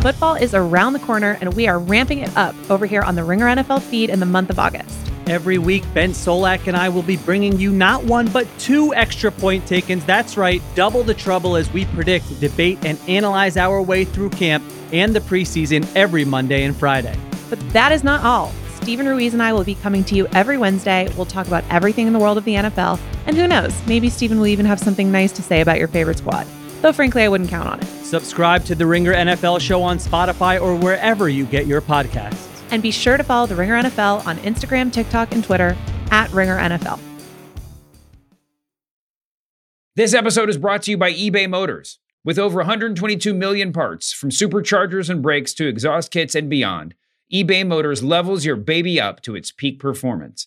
Football is around the corner, and we are ramping it up over here on the Ringer NFL feed in the month of August. Every week, Ben Solak and I will be bringing you not one, but two extra point takens. That's right, double the trouble as we predict, debate, and analyze our way through camp and the preseason every Monday and Friday. But that is not all. Steven Ruiz and I will be coming to you every Wednesday. We'll talk about everything in the world of the NFL. And who knows, maybe Steven will even have something nice to say about your favorite squad. Though, frankly, I wouldn't count on it. Subscribe to the Ringer NFL show on Spotify or wherever you get your podcasts. And be sure to follow the Ringer NFL on Instagram, TikTok, and Twitter at Ringer NFL. This episode is brought to you by eBay Motors. With over 122 million parts, from superchargers and brakes to exhaust kits and beyond, eBay Motors levels your baby up to its peak performance.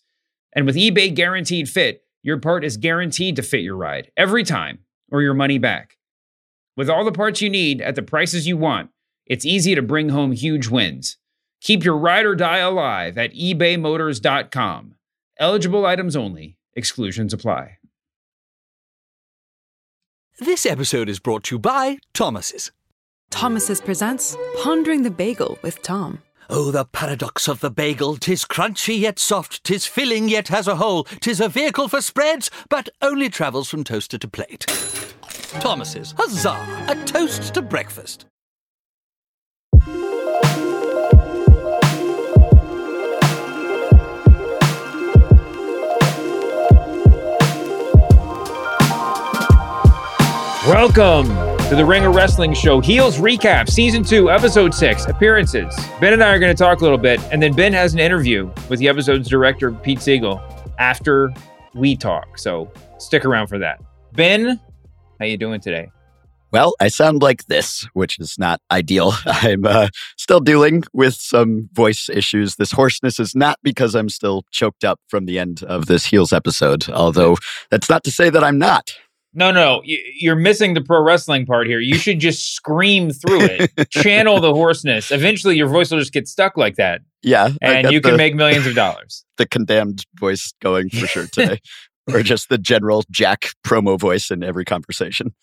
And with eBay Guaranteed Fit, your part is guaranteed to fit your ride every time or your money back. With all the parts you need at the prices you want, it's easy to bring home huge wins. Keep your ride or die alive at ebaymotors.com. Eligible items only, exclusions apply. This episode is brought to you by Thomas's. Thomas's presents Pondering the Bagel with Tom. Oh, the paradox of the bagel! Tis crunchy yet soft, tis filling yet has a hole, tis a vehicle for spreads, but only travels from toaster to plate. Thomas's, huzzah! A toast to breakfast. Welcome to the Ringer Wrestling Show Heels Recap, Season 2, Episode 6, Appearances. Ben and I are going to talk a little bit, and then Ben has an interview with the episode's director, Pete Segal, after we talk. So stick around for that. Ben, how you doing today? Well, I sound like this, which is not ideal. I'm uh, still dealing with some voice issues. This hoarseness is not because I'm still choked up from the end of this Heels episode, although that's not to say that I'm not. No, no, you're missing the pro wrestling part here. You should just scream through it, channel the hoarseness. Eventually, your voice will just get stuck like that. Yeah. And you can make millions of dollars. The condemned voice going for sure today, or just the general Jack promo voice in every conversation.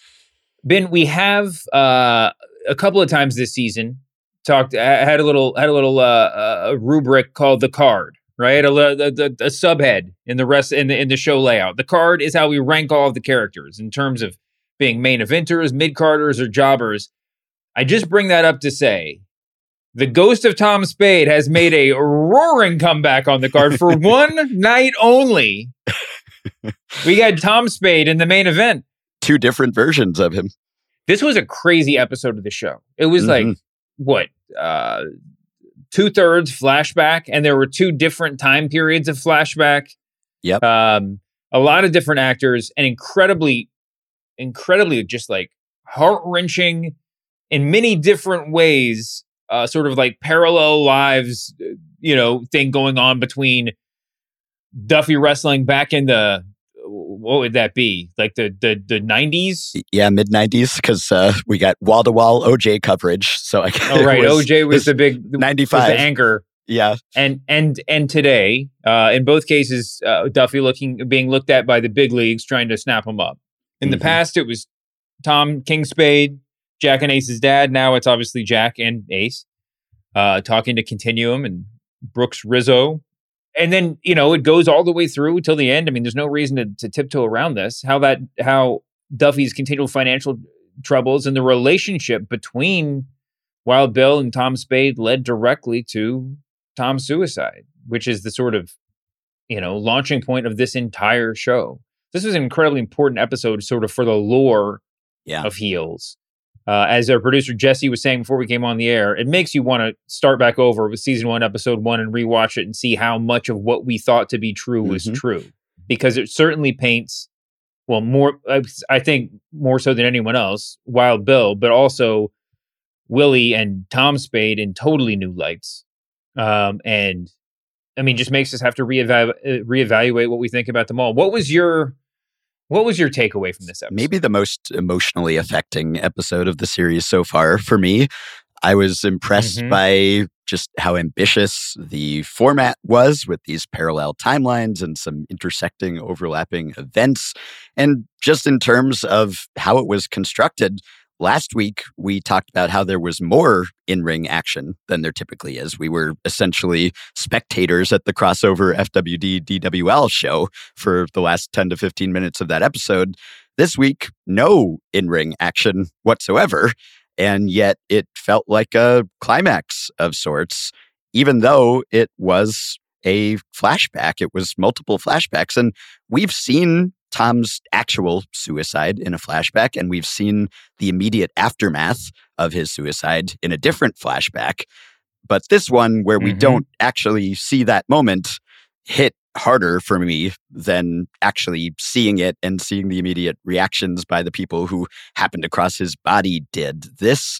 Ben, we have uh, a couple of times this season talked, I had a little, had a little uh, a rubric called the card right? A, a, a, a, subhead in the rest in the in the show layout. The card is how we rank all of the characters in terms of being main eventers, mid carders, or jobbers. I just bring that up to say the ghost of Tom Spade has made a roaring comeback on the card for one night only. We got Tom Spade in the main event. Two different versions of him. This was a crazy episode of the show. It was mm-hmm. like what uh two thirds flashback, and there were two different time periods of flashback. Yep. Um, a lot of different actors, and incredibly, incredibly just like heart wrenching in many different ways. Uh, sort of like parallel lives, you know, thing going on between Duffy wrestling back in the what would that be? Like the the the nineties? Yeah, mid nineties, because uh, we got wall to wall OJ coverage. So I oh right, was, OJ was the big ninety five anchor. Yeah, and and and today, uh, in both cases, uh, Duffy looking being looked at by the big leagues trying to snap him up. In mm-hmm. the past, it was Tom King Spade, Jack and Ace's dad. Now it's obviously Jack and Ace uh, talking to Continuum and Brooks Rizzo and then you know it goes all the way through till the end. I mean, there's no reason to, to tiptoe around this. How that how Duffy's continual financial troubles and the relationship between Wild Bill and Tom Spade led directly to Tom's suicide, which is the sort of you know launching point of this entire show. This was an incredibly important episode, sort of for the lore yeah. of heels uh, as our producer Jessie was saying before we came on the air, it makes you want to start back over with season one, episode one, and rewatch it and see how much of what we thought to be true was mm-hmm. true, because it certainly paints, well, more I think more so than anyone else, Wild Bill, but also Willie and Tom Spade in totally new lights, um, and I mean, just makes us have to reevaluate uh, reevaluate what we think about them all. What was your what was your takeaway from this episode? Maybe the most emotionally affecting episode of the series so far for me. I was impressed mm-hmm. by just how ambitious the format was with these parallel timelines and some intersecting, overlapping events. And just in terms of how it was constructed, last week we talked about how there was more in ring action than there typically is. We were essentially spectators at the crossover FWD DWL show for the last 10 to 15 minutes of that episode. This week, no in ring action whatsoever. And yet it felt like a climax of sorts, even though it was a flashback. It was multiple flashbacks. And we've seen Tom's actual suicide in a flashback, and we've seen the immediate aftermath of his suicide in a different flashback. But this one, where we Mhm. don't actually see that moment, hit harder for me than actually seeing it and seeing the immediate reactions by the people who happened across his body did. This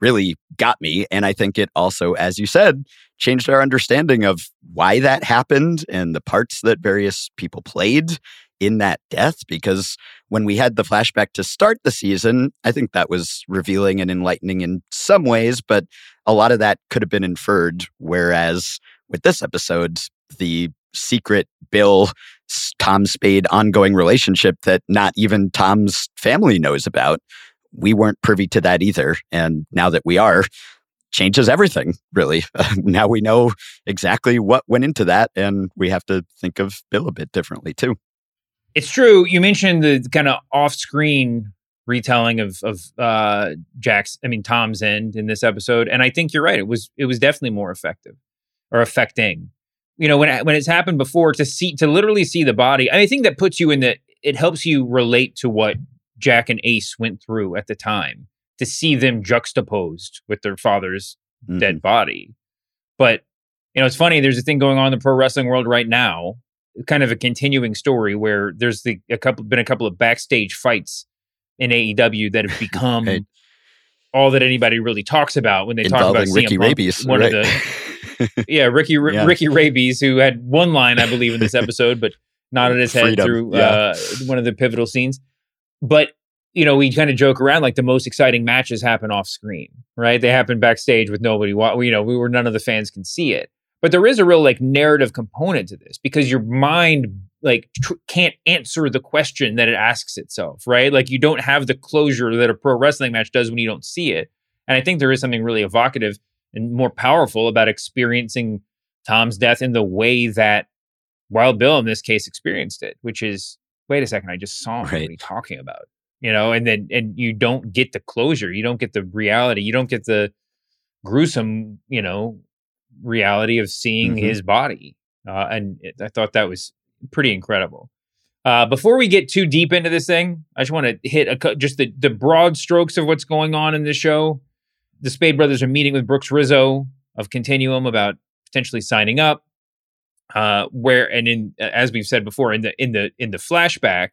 really got me. And I think it also, as you said, changed our understanding of why that happened and the parts that various people played in that death. Because when we had the flashback to start the season, I think that was revealing and enlightening in some ways, but a lot of that could have been inferred. Whereas with this episode, the secret Bill Tom Spade ongoing relationship that not even Tom's family knows about, we weren't privy to that either. And now that we are, changes everything, really. now we know exactly what went into that, and we have to think of Bill a bit differently, too. It's true. You mentioned the kind of off-screen retelling of of uh Jack's I mean Tom's end in this episode and I think you're right. It was it was definitely more effective or affecting. You know, when it- when it's happened before to see to literally see the body. I think that puts you in the it helps you relate to what Jack and Ace went through at the time to see them juxtaposed with their father's Mhm. dead body. But you know, it's funny. There's a thing going on in the pro wrestling world right now, kind of a continuing story where there's the a couple been a couple of backstage fights in AEW that have become Right. all that anybody really talks about when they talk about Ricky Punk, Rabies. One right. of the yeah, Ricky R- Yeah. Ricky Rabies, who had one line I believe in this episode, but nodded his head Freedom, through yeah. uh, one of the pivotal scenes. But you know, we kind of joke around like the most exciting matches happen off screen, right? They happen backstage with nobody. wa- You know, we were none of the fans can see it. But there is a real like narrative component to this because your mind like tr- can't answer the question that it asks itself, right? Like you don't have the closure that a pro wrestling match does when you don't see it. And I think there is something really evocative and more powerful about experiencing Tom's death in the way that Wild Bill in this case experienced it, which is wait a second, I just saw him. What Right. are you talking about? You know, and then and you don't get the closure, you don't get the reality, you don't get the gruesome, you know, reality of seeing Mhm. his body. Uh, and it, I thought that was pretty incredible. Uh, before we get too deep into this thing, I just want to hit a, just the, the broad strokes of what's going on in this show. The Spade brothers are meeting with Brooks Rizzo of Continuum about potentially signing up. Uh, where and in as we've said before in the in the in the flashback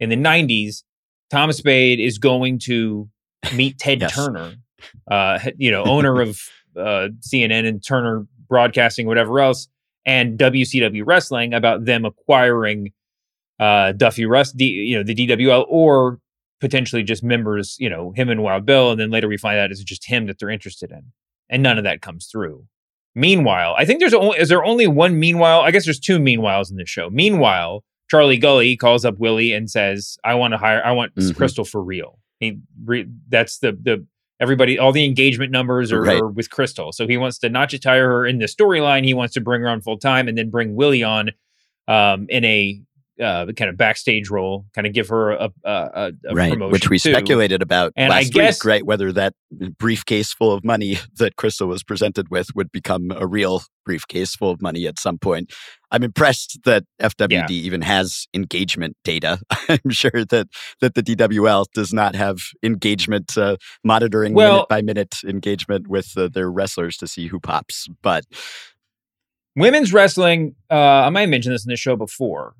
in the 90s, Thomas Spade is going to meet Ted Yes. Turner, uh, you know, owner of uh, CNN and Turner Broadcasting, whatever else, and WCW Wrestling about them acquiring uh, Duffy Russ, D, you know, the DWL, or potentially just members, you know, him and Wild Bill, and then later we find out it's just him that they're interested in, and none of that comes through. Meanwhile, I think there's only is there only one meanwhile? I guess there's two meanwhiles in this show. Meanwhile, Charlie Gully calls up Willie and says, "I want to hire. I want Mhm. Crystal for real." He re, that's the the everybody all the engagement numbers are, Right. are with Crystal, so he wants to not just hire her in the storyline. He wants to bring her on full time and then bring Willie on um, in a uh, kind of backstage role, kind of give her a, a, a, right, promotion which we too. speculated about And I guess- week, right? Whether that briefcase full of money that Crystal was presented with would become a real briefcase full of money at some point. I'm impressed that FWD Yeah. even has engagement data. I'm sure that that the DWL does not have engagement uh, monitoring Well- minute by minute engagement with uh, their wrestlers to see who pops. But Women's wrestling, uh, I might have mentioned this in the show before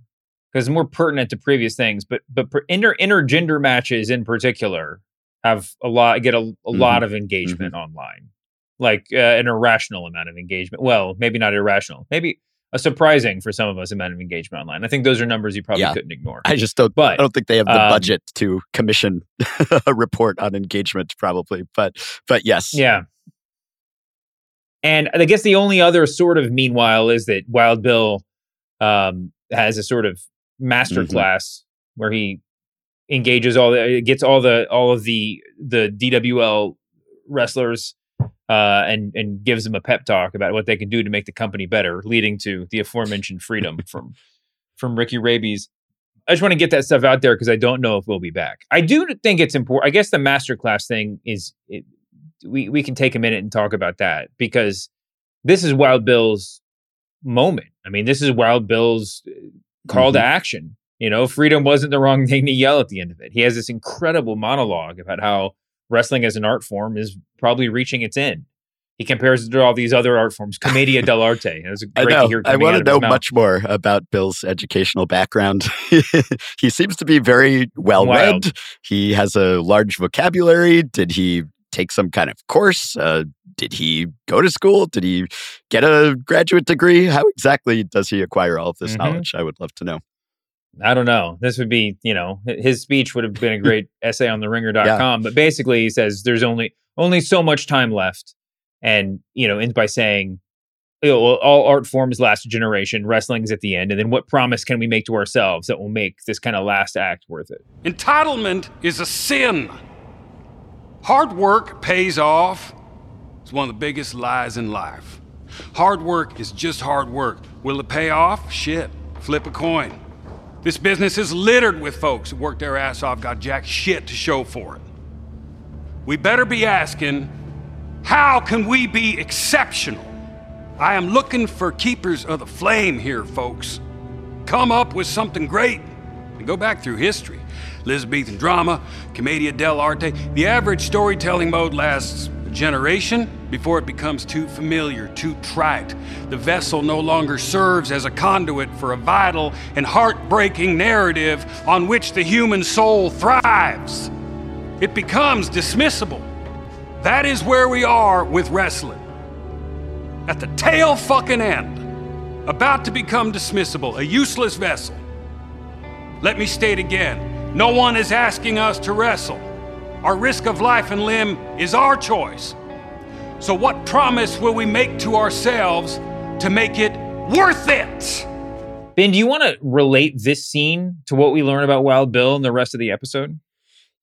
because it's more pertinent to previous things, but but per, inter intergender matches in particular have a lot get a, a Mm-hmm. lot of engagement online, like uh, an irrational amount of engagement. Well, maybe not irrational, maybe a surprising for some of us amount of engagement online. I think those are numbers you probably Yeah. couldn't ignore. I just don't. But, I don't think they have the um, budget to commission a report on engagement, probably. But but yes, Yeah. And I guess the only other sort of meanwhile is that Wild Bill um, has a sort of master Mhm. class where he engages all the gets all the all of the the DWL wrestlers uh, and and gives them a pep talk about what they can do to make the company better, leading to the aforementioned freedom from from Ricky Rabies. I just want to get that stuff out there because I don't know if we'll be back. I do think it's important. I guess the masterclass thing is it, we we can take a minute and talk about that because this is Wild Bill's moment. I mean, this is Wild Bill's uh, call mm-hmm. to action. You know, freedom wasn't the wrong thing to yell at the end of it. He has this incredible monologue about how wrestling as an art form is probably reaching its end. He compares it to all these other art forms, commedia dell'arte. It was great I know. to hear. I want to know much more about Bill's educational background. he seems to be very well read. He has a large vocabulary. Did he take some kind of course? Uh, did he go to school? Did he get a graduate degree? How exactly does he acquire all of this mm-hmm. knowledge? I would love to know. I don't know. This would be, you know, his speech would have been a great essay on the ringer.com. Yeah. But basically, he says there's only only so much time left. And, you know, ends by saying, you know, all art forms last a generation, wrestling's at the end. And then what promise can we make to ourselves that will make this kind of last act worth it? Entitlement is a sin. Hard work pays off. It's one of the biggest lies in life. Hard work is just hard work. Will it pay off? Shit. Flip a coin. This business is littered with folks who work their ass off, got jack shit to show for it. We better be asking, how can we be exceptional? I am looking for keepers of the flame here, folks. Come up with something great and go back through history. Elizabethan drama, commedia dell'arte. The average storytelling mode lasts a generation before it becomes too familiar, too trite. The vessel no longer serves as a conduit for a vital and heartbreaking narrative on which the human soul thrives. It becomes dismissible. That is where we are with wrestling. At the tail fucking end, about to become dismissible, a useless vessel. Let me state again no one is asking us to wrestle. Our risk of life and limb is our choice. So, what promise will we make to ourselves to make it worth it? Ben, do you want to relate this scene to what we learn about Wild Bill and the rest of the episode?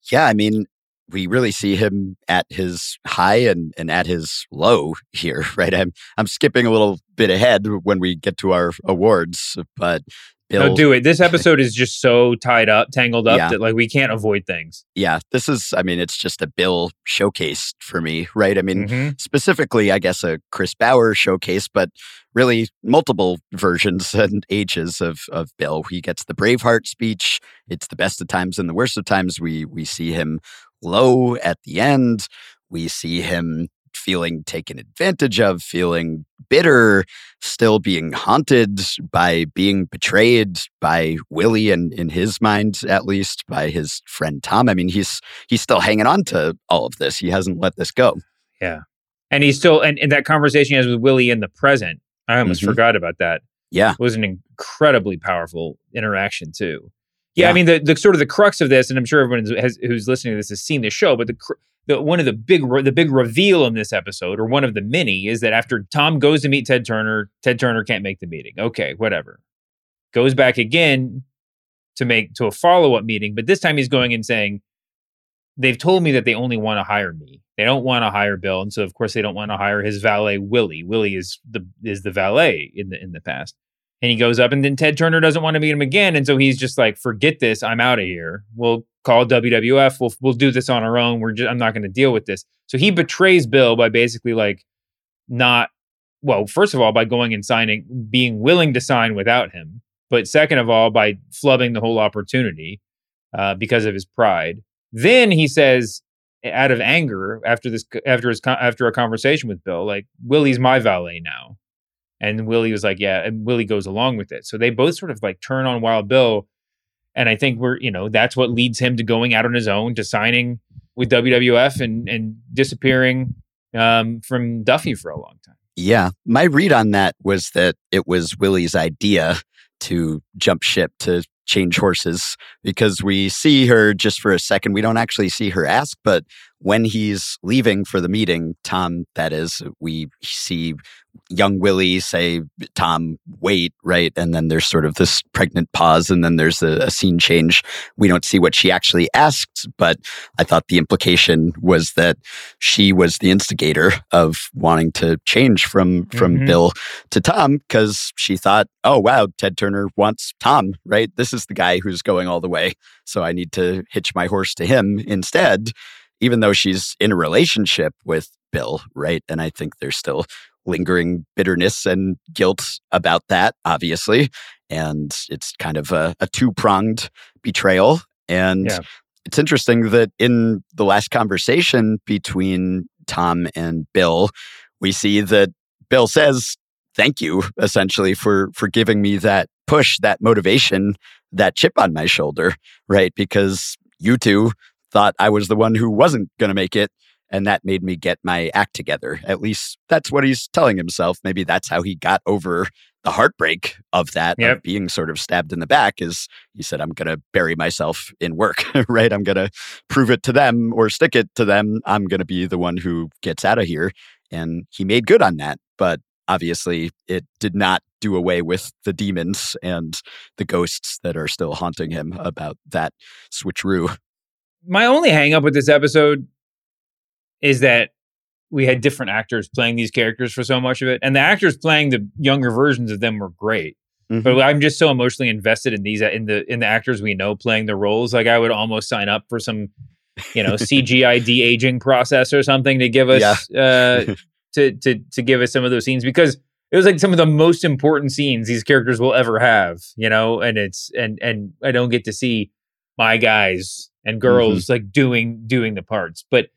Yeah, I mean, we really see him at his high and, and at his low here, right? I'm I'm skipping a little bit ahead when we get to our awards, but Bill. No, do it. This episode is just so tied up, tangled up yeah. that like we can't avoid things. Yeah, this is. I mean, it's just a Bill showcase for me, right? I mean, mm-hmm. specifically, I guess a Chris Bauer showcase, but really multiple versions and ages of of Bill. He gets the Braveheart speech. It's the best of times and the worst of times. We we see him low at the end. We see him feeling taken advantage of, feeling bitter, still being haunted by being betrayed by Willie and in his mind at least by his friend Tom. I mean, he's he's still hanging on to all of this. He hasn't let this go. Yeah. And he's still and, and that conversation he has with Willie in the present. I almost mm-hmm. forgot about that. Yeah. It was an incredibly powerful interaction too. Yeah, yeah, I mean the, the sort of the crux of this, and I'm sure everyone has, who's listening to this has seen the show, but the the, one of the big the big reveal in this episode, or one of the many, is that after Tom goes to meet Ted Turner, Ted Turner can't make the meeting. Okay, whatever. Goes back again to make to a follow up meeting, but this time he's going and saying, "They've told me that they only want to hire me. They don't want to hire Bill, and so of course they don't want to hire his valet Willie. Willie is the is the valet in the in the past." And he goes up, and then Ted Turner doesn't want to meet him again, and so he's just like, "Forget this. I'm out of here." we'll call WWF. We'll we'll do this on our own. We're just, I'm not going to deal with this. So he betrays Bill by basically like not well, first of all, by going and signing, being willing to sign without him, but second of all, by flubbing the whole opportunity uh, because of his pride. Then he says, out of anger, after this, after his, after a conversation with Bill, like Willie's my valet now, and Willie was like, yeah, and Willie goes along with it. So they both sort of like turn on Wild Bill and I think we're, you know, that's what leads him to going out on his own, to signing with WWF and and disappearing um, from Duffy for a long time. Yeah, my read on that was that it was Willie's idea to jump ship to change horses because we see her just for a second. We don't actually see her ask, but when he's leaving for the meeting, Tom, that is, we see young Willie say, Tom, wait, right? And then there's sort of this pregnant pause, and then there's a, a, scene change. We don't see what she actually asked, but I thought the implication was that she was the instigator of wanting to change from from mm-hmm. Bill to Tom because she thought, oh wow, Ted Turner wants Tom, right? This is the guy who's going all the way. So I need to hitch my horse to him instead even though she's in a relationship with Bill, right? And I think there's still lingering bitterness and guilt about that, obviously. And it's kind of a, a two pronged betrayal. And yeah. it's interesting that in the last conversation between Tom and Bill, we see that Bill says, Thank you, essentially, for for giving me that push, that motivation, that chip on my shoulder, right? Because you two thought I was the one who wasn't going to make it. And that made me get my act together. At least that's what he's telling himself. Maybe that's how he got over the heartbreak of that, yep. of being sort of stabbed in the back, is he said, I'm going to bury myself in work, right? I'm going to prove it to them or stick it to them. I'm going to be the one who gets out of here. And he made good on that. But obviously, it did not do away with the demons and the ghosts that are still haunting him about that switcheroo my only hangup with this episode is that we had different actors playing these characters for so much of it, and the actors playing the younger versions of them were great. Mm-hmm. But I'm just so emotionally invested in these in the in the actors we know playing the roles. Like I would almost sign up for some, you know, CGI de aging process or something to give us yeah. uh, to to to give us some of those scenes because it was like some of the most important scenes these characters will ever have. You know, and it's and and I don't get to see my guys and girls mm-hmm. like doing doing the parts. But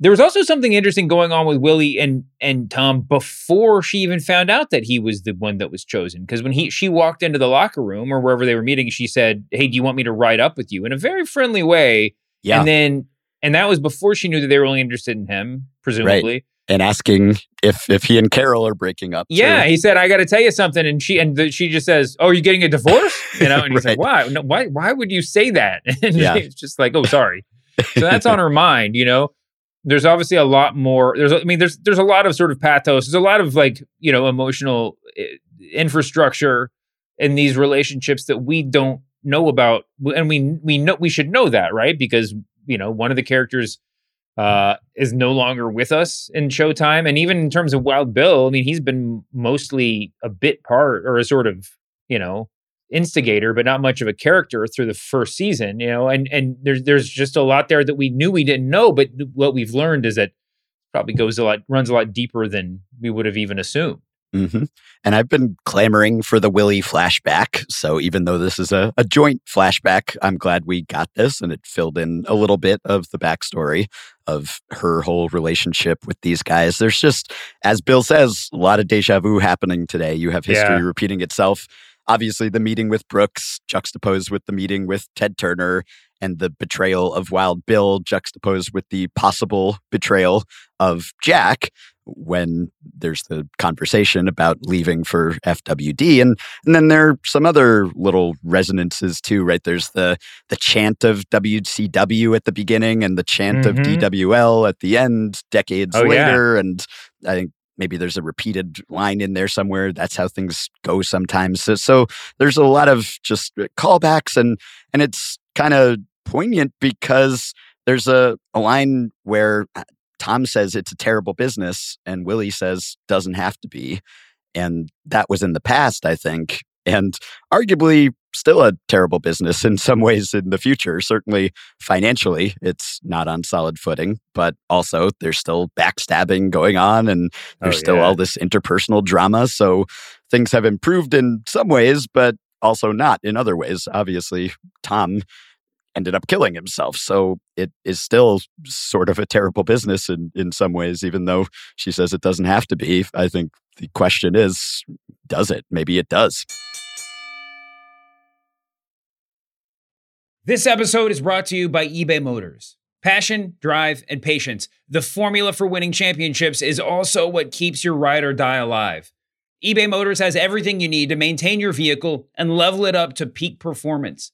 there was also something interesting going on with Willie and and Tom before she even found out that he was the one that was chosen. Because when he she walked into the locker room or wherever they were meeting, she said, "Hey, do you want me to ride up with you?" in a very friendly way. Yeah. And then and that was before she knew that they were only interested in him, presumably. Right and asking if if he and Carol are breaking up. Yeah, too. he said, "I got to tell you something," and she and the, she just says, "Oh, you're you getting a divorce?" You know, and he's right. like, "Why? No, why? Why would you say that?" And yeah. it's just like, "Oh, sorry." so that's on her mind, you know. There's obviously a lot more. There's, I mean, there's there's a lot of sort of pathos. There's a lot of like you know emotional eh, infrastructure in these relationships that we don't know about, and we we know we should know that, right? Because you know one of the characters uh, is no longer with us in Showtime. And even in terms of Wild Bill, I mean, he's been mostly a bit part or a sort of, you know, instigator, but not much of a character through the first season, you know, and and there's there's just a lot there that we knew we didn't know, but what we've learned is that probably goes a lot runs a lot deeper than we would have even assumed. Mm-hmm. And I've been clamoring for the Willie flashback. So even though this is a, a joint flashback, I'm glad we got this and it filled in a little bit of the backstory of her whole relationship with these guys. There's just, as Bill says, a lot of deja vu happening today. You have history yeah. repeating itself. Obviously, the meeting with Brooks juxtaposed with the meeting with Ted Turner and the betrayal of Wild Bill juxtaposed with the possible betrayal of Jack when there's the conversation about leaving for FWD and and then there are some other little resonances too right there's the the chant of WCW at the beginning and the chant mm-hmm. of DWL at the end decades oh, later yeah. and I think maybe there's a repeated line in there somewhere. That's how things go sometimes. So, so there's a lot of just callbacks and and it's kind of poignant because there's a, a line where uh, Tom says it's a terrible business, and Willie says doesn't have to be. And that was in the past, I think, and arguably still a terrible business in some ways in the future. Certainly financially, it's not on solid footing, but also there's still backstabbing going on and oh, there's oh, still all this interpersonal drama. So things have improved in some ways, but also not in other ways. Obviously, Tom ended up killing himself. So it is still sort of a terrible business in, in some ways, even though she says it doesn't have to be. I think the question is does it? Maybe it does. This episode is brought to you by eBay Motors. Passion, drive, and patience. The formula for winning championships is also what keeps your ride or die alive. eBay Motors has everything you need to maintain your vehicle and level it up to peak performance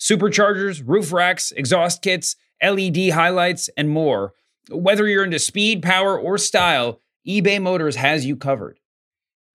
superchargers, roof racks, exhaust kits, LED highlights, and more. Whether you're into speed, power, or style, eBay Motors has you covered.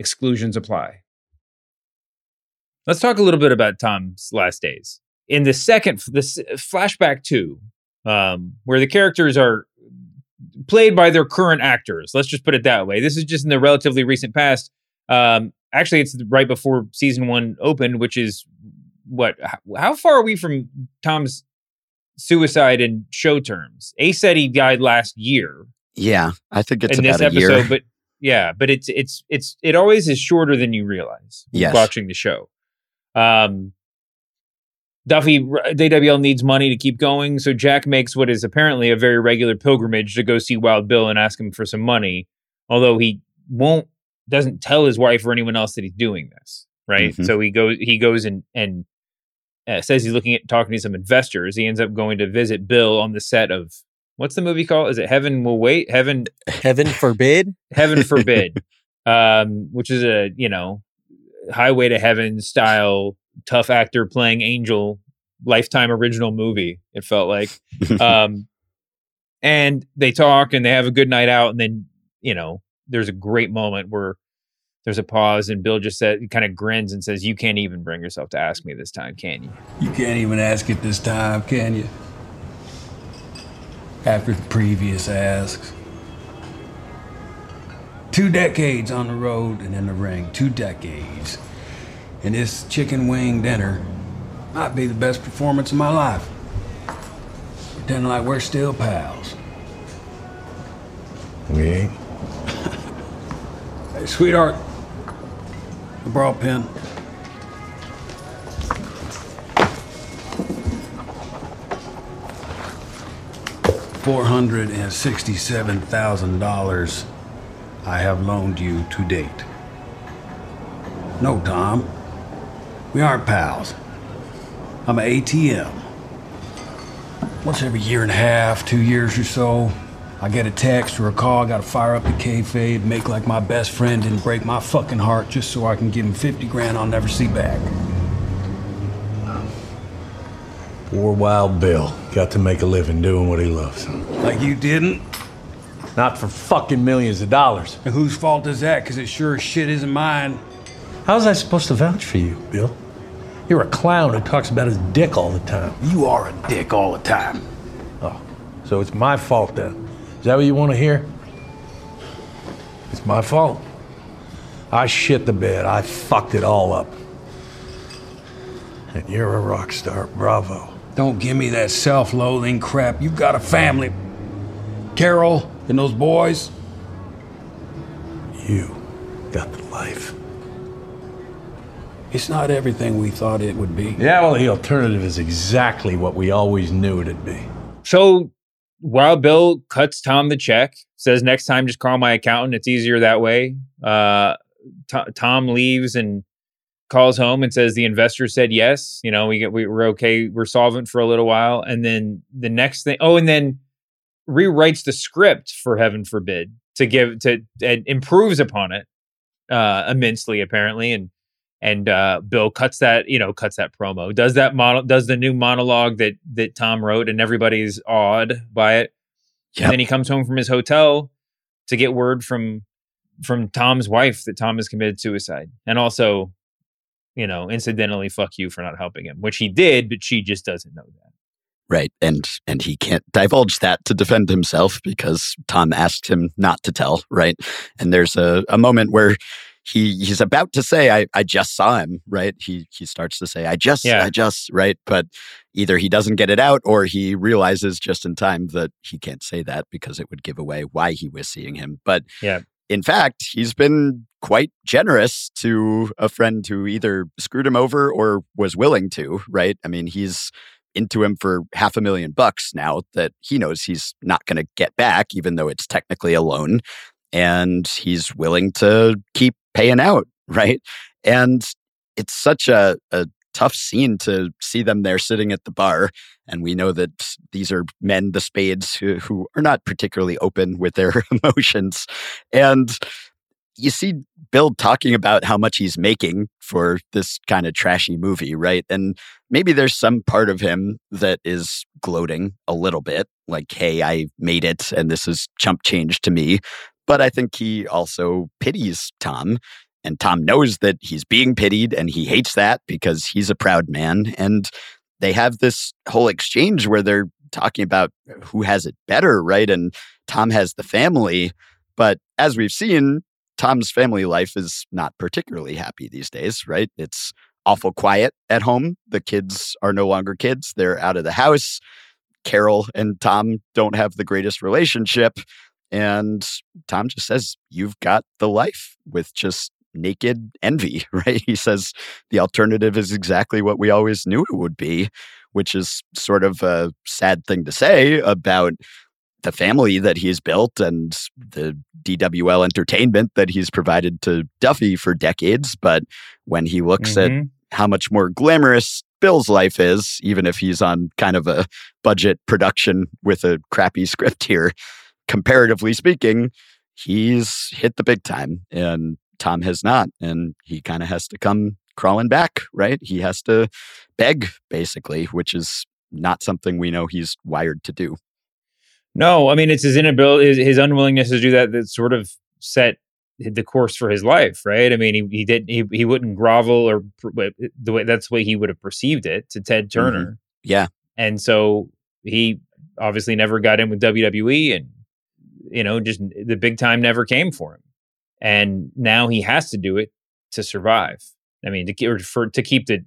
exclusions apply. Let's talk a little bit about Tom's last days. In the second, this flashback two, um, where the characters are played by their current actors. Let's just put it that way. This is just in the relatively recent past. Um, actually, it's right before season one opened, which is what? How far are we from Tom's suicide in show terms? Ace said he died last year. Yeah, I think it's in about this a year. episode, but yeah, but it's it's it's it always is shorter than you realize. Yes. watching the show. Um, Duffy DWL needs money to keep going, so Jack makes what is apparently a very regular pilgrimage to go see Wild Bill and ask him for some money. Although he won't, doesn't tell his wife or anyone else that he's doing this, right? Mhm. So he goes, he goes and and uh, says he's looking at talking to some investors. He ends up going to visit Bill on the set of what's the movie called? Is it Heaven Will Wait? Heaven Heaven forbid. heaven forbid um which is a you know highway to heaven style tough actor playing angel lifetime original movie it felt like um and they talk and they have a good night out and then you know there's a great moment where there's a pause and bill just said kind of grins and says you can't even bring yourself to ask me this time can you You can't even ask it this time, can you? After the previous asks. Two decades on the road and in the ring. Two decades. And this chicken wing dinner might be the best performance of my life. Pretending like we're still pals. We ain't. Hey, sweetheart. I brought a pen. Four hundred and sixty-seven thousand dollars I have loaned you to date. No, Tom. We aren't pals. I'm an ATM. Once every year and a half, two years or so, I get a text or a call, I gotta fire up the kayfabe, make like my best friend didn't break my fucking heart just so I can give him 50 grand I'll never see back. Poor Wild Bill. Got to make a living doing what he loves. Like you didn't? Not for fucking millions of dollars. And whose fault is that? Cause it sure as shit isn't mine. How's I supposed to vouch for you, Bill? You're a clown who talks about his dick all the time. You are a dick all the time. Oh, so it's my fault then. Is that what you want to hear? It's my fault. I shit the bed. I fucked it all up. And you're a rock star. Bravo. Don't give me that self loathing crap. You've got a family. Carol and those boys. You got the life. It's not everything we thought it would be. Yeah, well, the alternative is exactly what we always knew it'd be. So Wild Bill cuts Tom the check, says next time just call my accountant. It's easier that way. Uh, To- Tom leaves and calls home and says the investor said yes. You know, we get we, we're okay. We're solvent for a little while, and then the next thing. Oh, and then rewrites the script for Heaven Forbid to give to and improves upon it uh, immensely, apparently, and and uh, Bill cuts that you know cuts that promo does that model does the new monologue that that Tom wrote and everybody's awed by it Yep. and then he comes home from his hotel to get word from from Tom's wife that Tom has committed suicide and also you know incidentally fuck you for not helping him which he did but she just doesn't know that Right. And and he can't divulge that to defend himself because Tom asked him not to tell, right? And there's a, a moment where he he's about to say, I, I just saw him, right? He he starts to say, I just, Yeah. I just, right? But either he doesn't get it out or he realizes just in time that he can't say that because it would give away why he was seeing him. But Yeah. In fact, he's been quite generous to a friend who either screwed him over or was willing to, right? I mean, he's into him for half a million bucks now that he knows he's not going to get back, even though it's technically a loan. And he's willing to keep paying out, right? And it's such a, a tough scene to see them there sitting at the bar. And we know that these are men, the spades, who, who are not particularly open with their emotions. And you see Bill talking about how much he's making for this kind of trashy movie, right? And maybe there's some part of him that is gloating a little bit, like, hey, I made it and this is chump change to me. But I think he also pities Tom. And Tom knows that he's being pitied and he hates that because he's a proud man. And they have this whole exchange where they're talking about who has it better, right? And Tom has the family. But as we've seen, Tom's family life is not particularly happy these days, right? It's awful quiet at home. The kids are no longer kids, they're out of the house. Carol and Tom don't have the greatest relationship. And Tom just says, You've got the life with just naked envy, right? He says the alternative is exactly what we always knew it would be, which is sort of a sad thing to say about the family that he's built and the DWL entertainment that he's provided to Duffy for decades. But when he looks mm-hmm. at how much more glamorous Bill's life is, even if he's on kind of a budget production with a crappy script here, comparatively speaking, he's hit the big time and Tom has not. And he kind of has to come crawling back, right? He has to beg, basically, which is not something we know he's wired to do. No, I mean it's his inability, his, his unwillingness to do that that sort of set the course for his life, right? I mean, he, he did he he wouldn't grovel or the way that's the way he would have perceived it to Ted mm-hmm. Turner. Mm-hmm. Yeah, and so he obviously never got in with WWE, and you know, just the big time never came for him, and now he has to do it to survive. I mean, to or for to keep the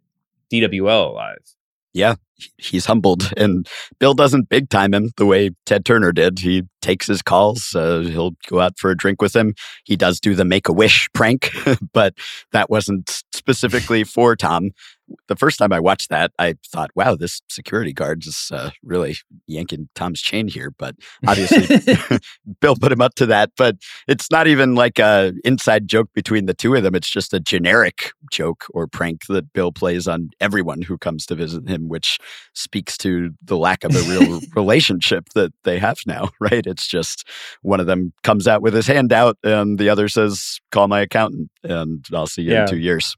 DWL alive yeah, he's humbled. And Bill doesn't big time him the way Ted Turner did. He takes his calls. Uh, he'll go out for a drink with him. He does do the make a wish prank, but that wasn't specifically for Tom the first time I watched that, I thought, wow, this security guard is uh, really yanking Tom's chain here. But obviously, Bill put him up to that. But it's not even like a inside joke between the two of them. It's just a generic joke or prank that Bill plays on everyone who comes to visit him, which speaks to the lack of a real relationship that they have now, right? It's just one of them comes out with his hand out and the other says, call my accountant and I'll see you yeah. in two years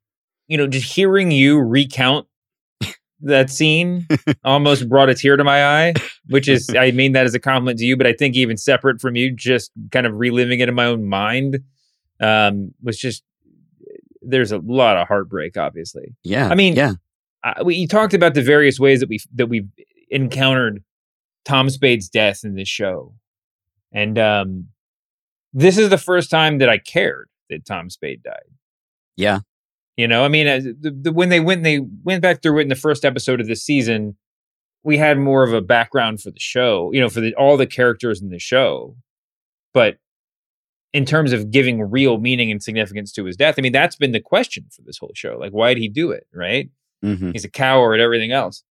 you know, just hearing you recount that scene almost brought a tear to my eye, which is, I mean that as a compliment to you, but I think even separate from you, just kind of reliving it in my own mind um, was just, there's a lot of heartbreak, obviously. Yeah. I mean, yeah. I, we you talked about the various ways that we that we've encountered Tom Spade's death in this show, and um, this is the first time that I cared that Tom Spade died. Yeah, you know, I mean, the, the, when they went, they went back through it in the first episode of this season. We had more of a background for the show, you know, for the, all the characters in the show. But in terms of giving real meaning and significance to his death, I mean, that's been the question for this whole show. Like, why did he do it? Right? Mm-hmm. He's a coward. And everything else.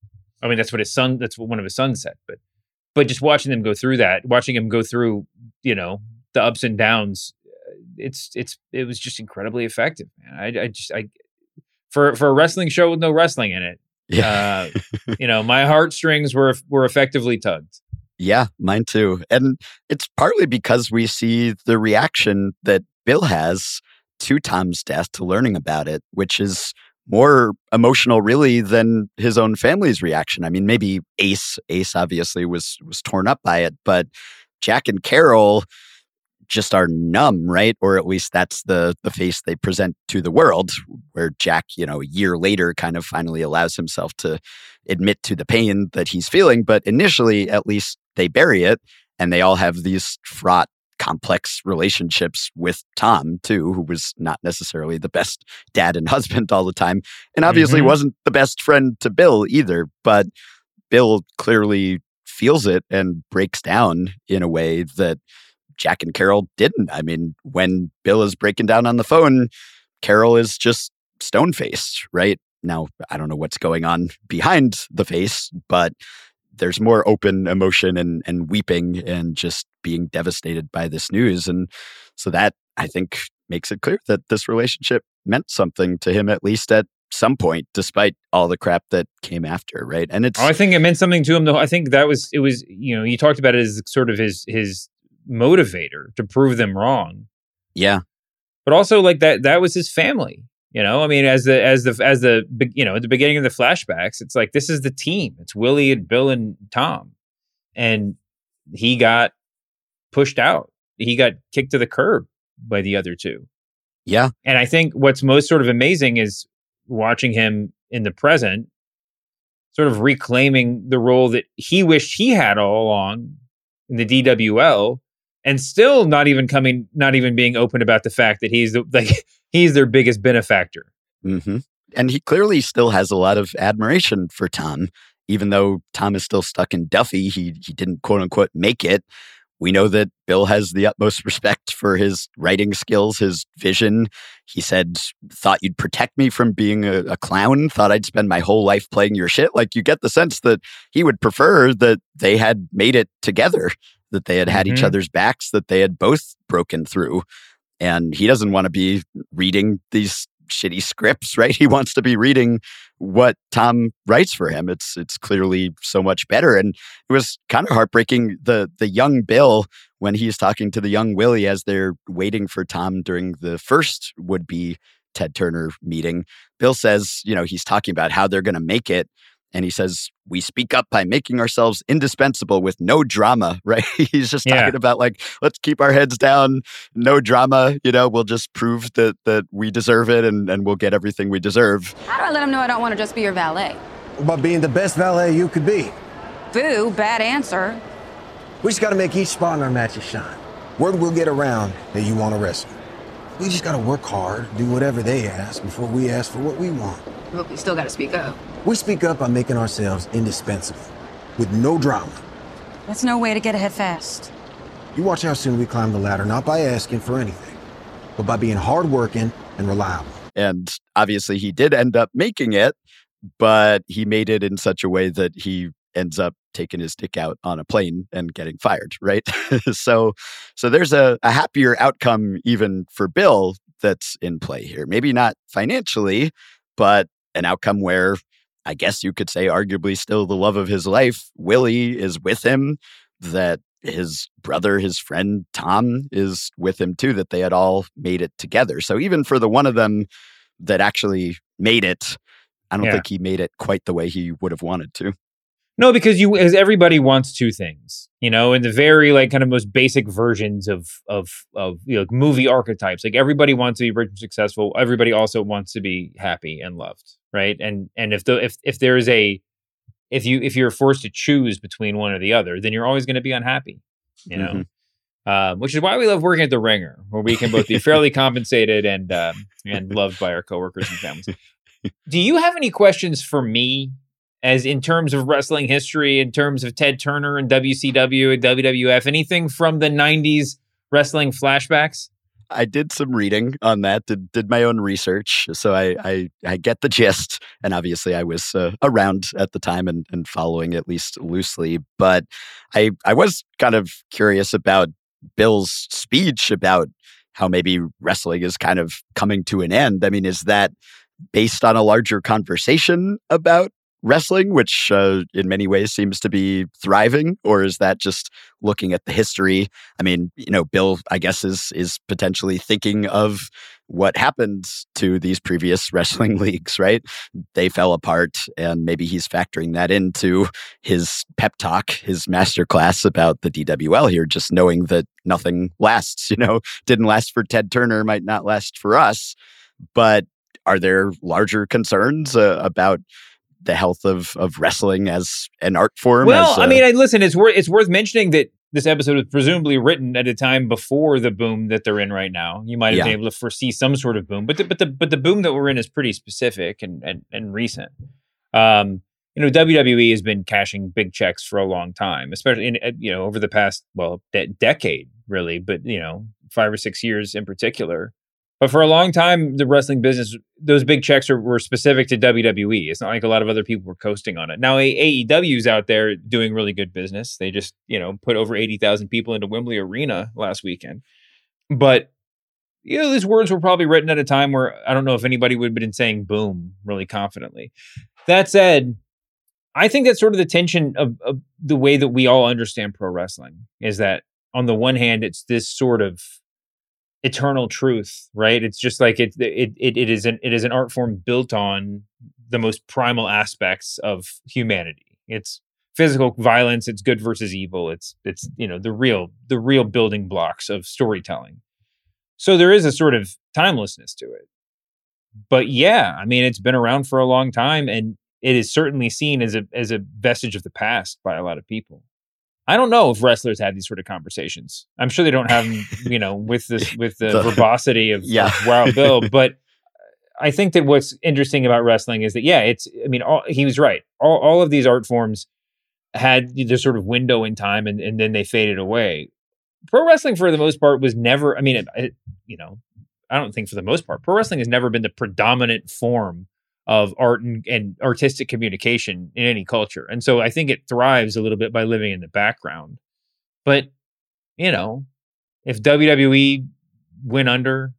I mean, that's what his son. That's what one of his sons said. But, but just watching them go through that, watching him go through, you know, the ups and downs it's it's it was just incredibly effective, man. I, I just I for for a wrestling show with no wrestling in it. Yeah. Uh, you know, my heartstrings were were effectively tugged. Yeah, mine too. And it's partly because we see the reaction that Bill has to Tom's death to learning about it, which is more emotional really than his own family's reaction. I mean, maybe Ace, Ace obviously was was torn up by it, but Jack and Carol just are numb, right? Or at least that's the the face they present to the world. Where Jack, you know, a year later, kind of finally allows himself to admit to the pain that he's feeling, but initially, at least, they bury it, and they all have these fraught, complex relationships with Tom too, who was not necessarily the best dad and husband all the time, and obviously mm-hmm. wasn't the best friend to Bill either. But Bill clearly feels it and breaks down in a way that Jack and Carol didn't. I mean, when Bill is breaking down on the phone, Carol is just stone faced, right? now I don't know what's going on behind the face, but there's more open emotion and and weeping and just being devastated by this news. And so that I think makes it clear that this relationship meant something to him at least at some point, despite all the crap that came after, right? And it's Oh, I think it meant something to him though. I think that was it was, you know, you talked about it as sort of his his motivator to prove them wrong. yeah, But also like that that was his family. You know, I mean, as the as the as the you know at the beginning of the flashbacks, it's like this is the team. It's Willie and Bill and Tom, and he got pushed out. He got kicked to the curb by the other two. yeah, And I think what's most sort of amazing is watching him in the present, sort of reclaiming the role that he wished he had all along in the DWL, and still not even coming, not even being open about the fact that he's the like he's their biggest benefactor. hmm And he clearly still has a lot of admiration for Tom, even though Tom is still stuck in Duffy. He he didn't quote unquote make it. We know that Bill has the utmost respect for his writing skills, his vision. He said, "Thought you'd protect me from being a, a clown. Thought I'd spend my whole life playing your shit." Like you get the sense that he would prefer that they had made it together, that they had had each Mhm. other's backs, that they had both broken through and he doesn't want to be reading these shitty scripts right? He wants to be reading what tom writes for him. It's it's clearly so much better and it was kind of heartbreaking. The the young bill when he's talking to the young willie as they're waiting for tom during the first would be ted turner meeting bill says you know he's talking about how they're going to make it and he says we speak up by making ourselves indispensable with no drama right he's just Yeah. talking about like let's keep our heads down no drama you know we'll just prove that that we deserve it and and we'll get everything we deserve How do I let him know I don't want to just be your valet? About being the best valet you could be. Boo, bad answer. We just gotta make each spot in our matches shine. Word will get around that you want to wrestle. We just gotta work hard, do whatever they ask before we ask for what we want. But we still got to speak up. We speak up by making ourselves indispensable, with no drama. That's no way to get ahead fast. You watch how soon we climb the ladder, not by asking for anything, but by being hardworking and reliable. and obviously he did end up making it but he made it in such a way that he ends up taking his dick out on a plane and getting fired right so so there's a, a happier outcome even for bill that's in play here maybe not financially but an outcome where i guess you could say arguably still the love of his life willie is with him that his brother, his friend Tom is with him too, that they had all made it together. So even for the one of them that actually made it, I don't Yeah. think he made it quite the way he would have wanted to. No, because you as everybody wants two things, you know, in the very like kind of most basic versions of of of you know, movie archetypes. Like everybody wants to be rich and successful. Everybody also wants to be happy and loved, right? And and if the if if there is a if you if you're forced to choose between one or the other, then you're always going to be unhappy, you know. Um, which is why we love working at the Ringer, where we can both be fairly compensated and um, and loved by our coworkers and families. Do you have any questions for me as in terms of wrestling history, in terms of Ted Turner and WCW and WWF, anything from the 90s wrestling flashbacks? I did some reading on that, did, did my own research. So I, I, I get the gist. And obviously, I was uh, around at the time and, and following at least loosely. But I, I was kind of curious about Bill's speech about how maybe wrestling is kind of coming to an end. I mean, is that based on a larger conversation about wrestling, which uh, in many ways seems to be thriving, or is that just looking at the history? I mean, you know, Bill, I guess, is is potentially thinking of what happened to these previous wrestling leagues, right? They fell apart, and maybe he's factoring that into his pep talk, his masterclass about the DWL here, just knowing that nothing lasts. You know, didn't last for Ted Turner, might not last for us, but are there larger concerns uh, about the health of of wrestling as an art form? Well, as, I mean, I, listen, it's worth it's worth mentioning that this episode was presumably written at a time before the boom that they're in right now. You might have Yeah. been able to foresee some sort of boom, but the, but the but the boom that we're in is pretty specific and and, and recent. Um, you know, WWE has been cashing big checks for a long time, especially in you know over the past well de- decade, really, but you know five or six years in particular. But for a long time, the wrestling business, those big checks are, were specific to WWE. It's not like a lot of other people were coasting on it. Now AEW's out there doing really good business. They just, you know, put over 80,000 people into Wembley Arena last weekend. But you know, these words were probably written at a time where I don't know if anybody would have been saying boom really confidently. That said, I think that's sort of the tension of, of the way that we all understand pro wrestling is that on the one hand, it's this sort of eternal truth, right? It's just like it it it, it is an it is an art form built on the most primal aspects of humanity. It's physical violence, it's good versus evil, it's it's you know the real the real building blocks of storytelling. So there is a sort of timelessness to it. But yeah, I mean it's been around for a long time and it is certainly seen as a as a vestige of the past by a lot of people. I don't know if wrestlers had these sort of conversations. I'm sure they don't have them, you know, with this with the, the verbosity of, yeah. of Wild Bill. But I think that what's interesting about wrestling is that yeah, it's. I mean, all, he was right. All all of these art forms had this sort of window in time, and and then they faded away. Pro wrestling, for the most part, was never. I mean, it, it, you know, I don't think for the most part, pro wrestling has never been the predominant form of art and, and, artistic communication in any culture. And so I think it thrives a little bit by living in the background. But, you know, if WWE went under,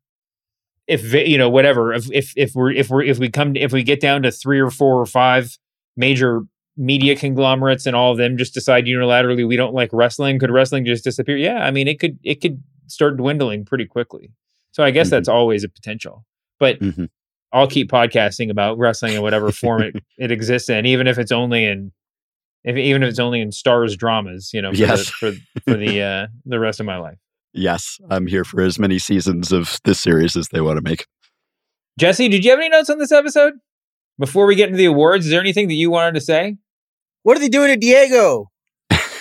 if you know whatever, if if if we're if we're if we come if we get down to three or four or five major media conglomerates and all of them just decide unilaterally we don't like wrestling, could wrestling just disappear? Yeah, I mean it could it could start dwindling pretty quickly. So I guess mm-hmm. that's always a potential. But mm-hmm. I'll keep podcasting about wrestling in whatever form it, it exists in, even if it's only in if even if it's only in Starz dramas, you know, for yes. the, for, for the uh the rest of my life. Yes, I'm here for as many seasons of this series as they want to make. Jessie, did you have any notes on this episode? Before we get into the awards, is there anything that you wanted to say? What are they doing to Diego?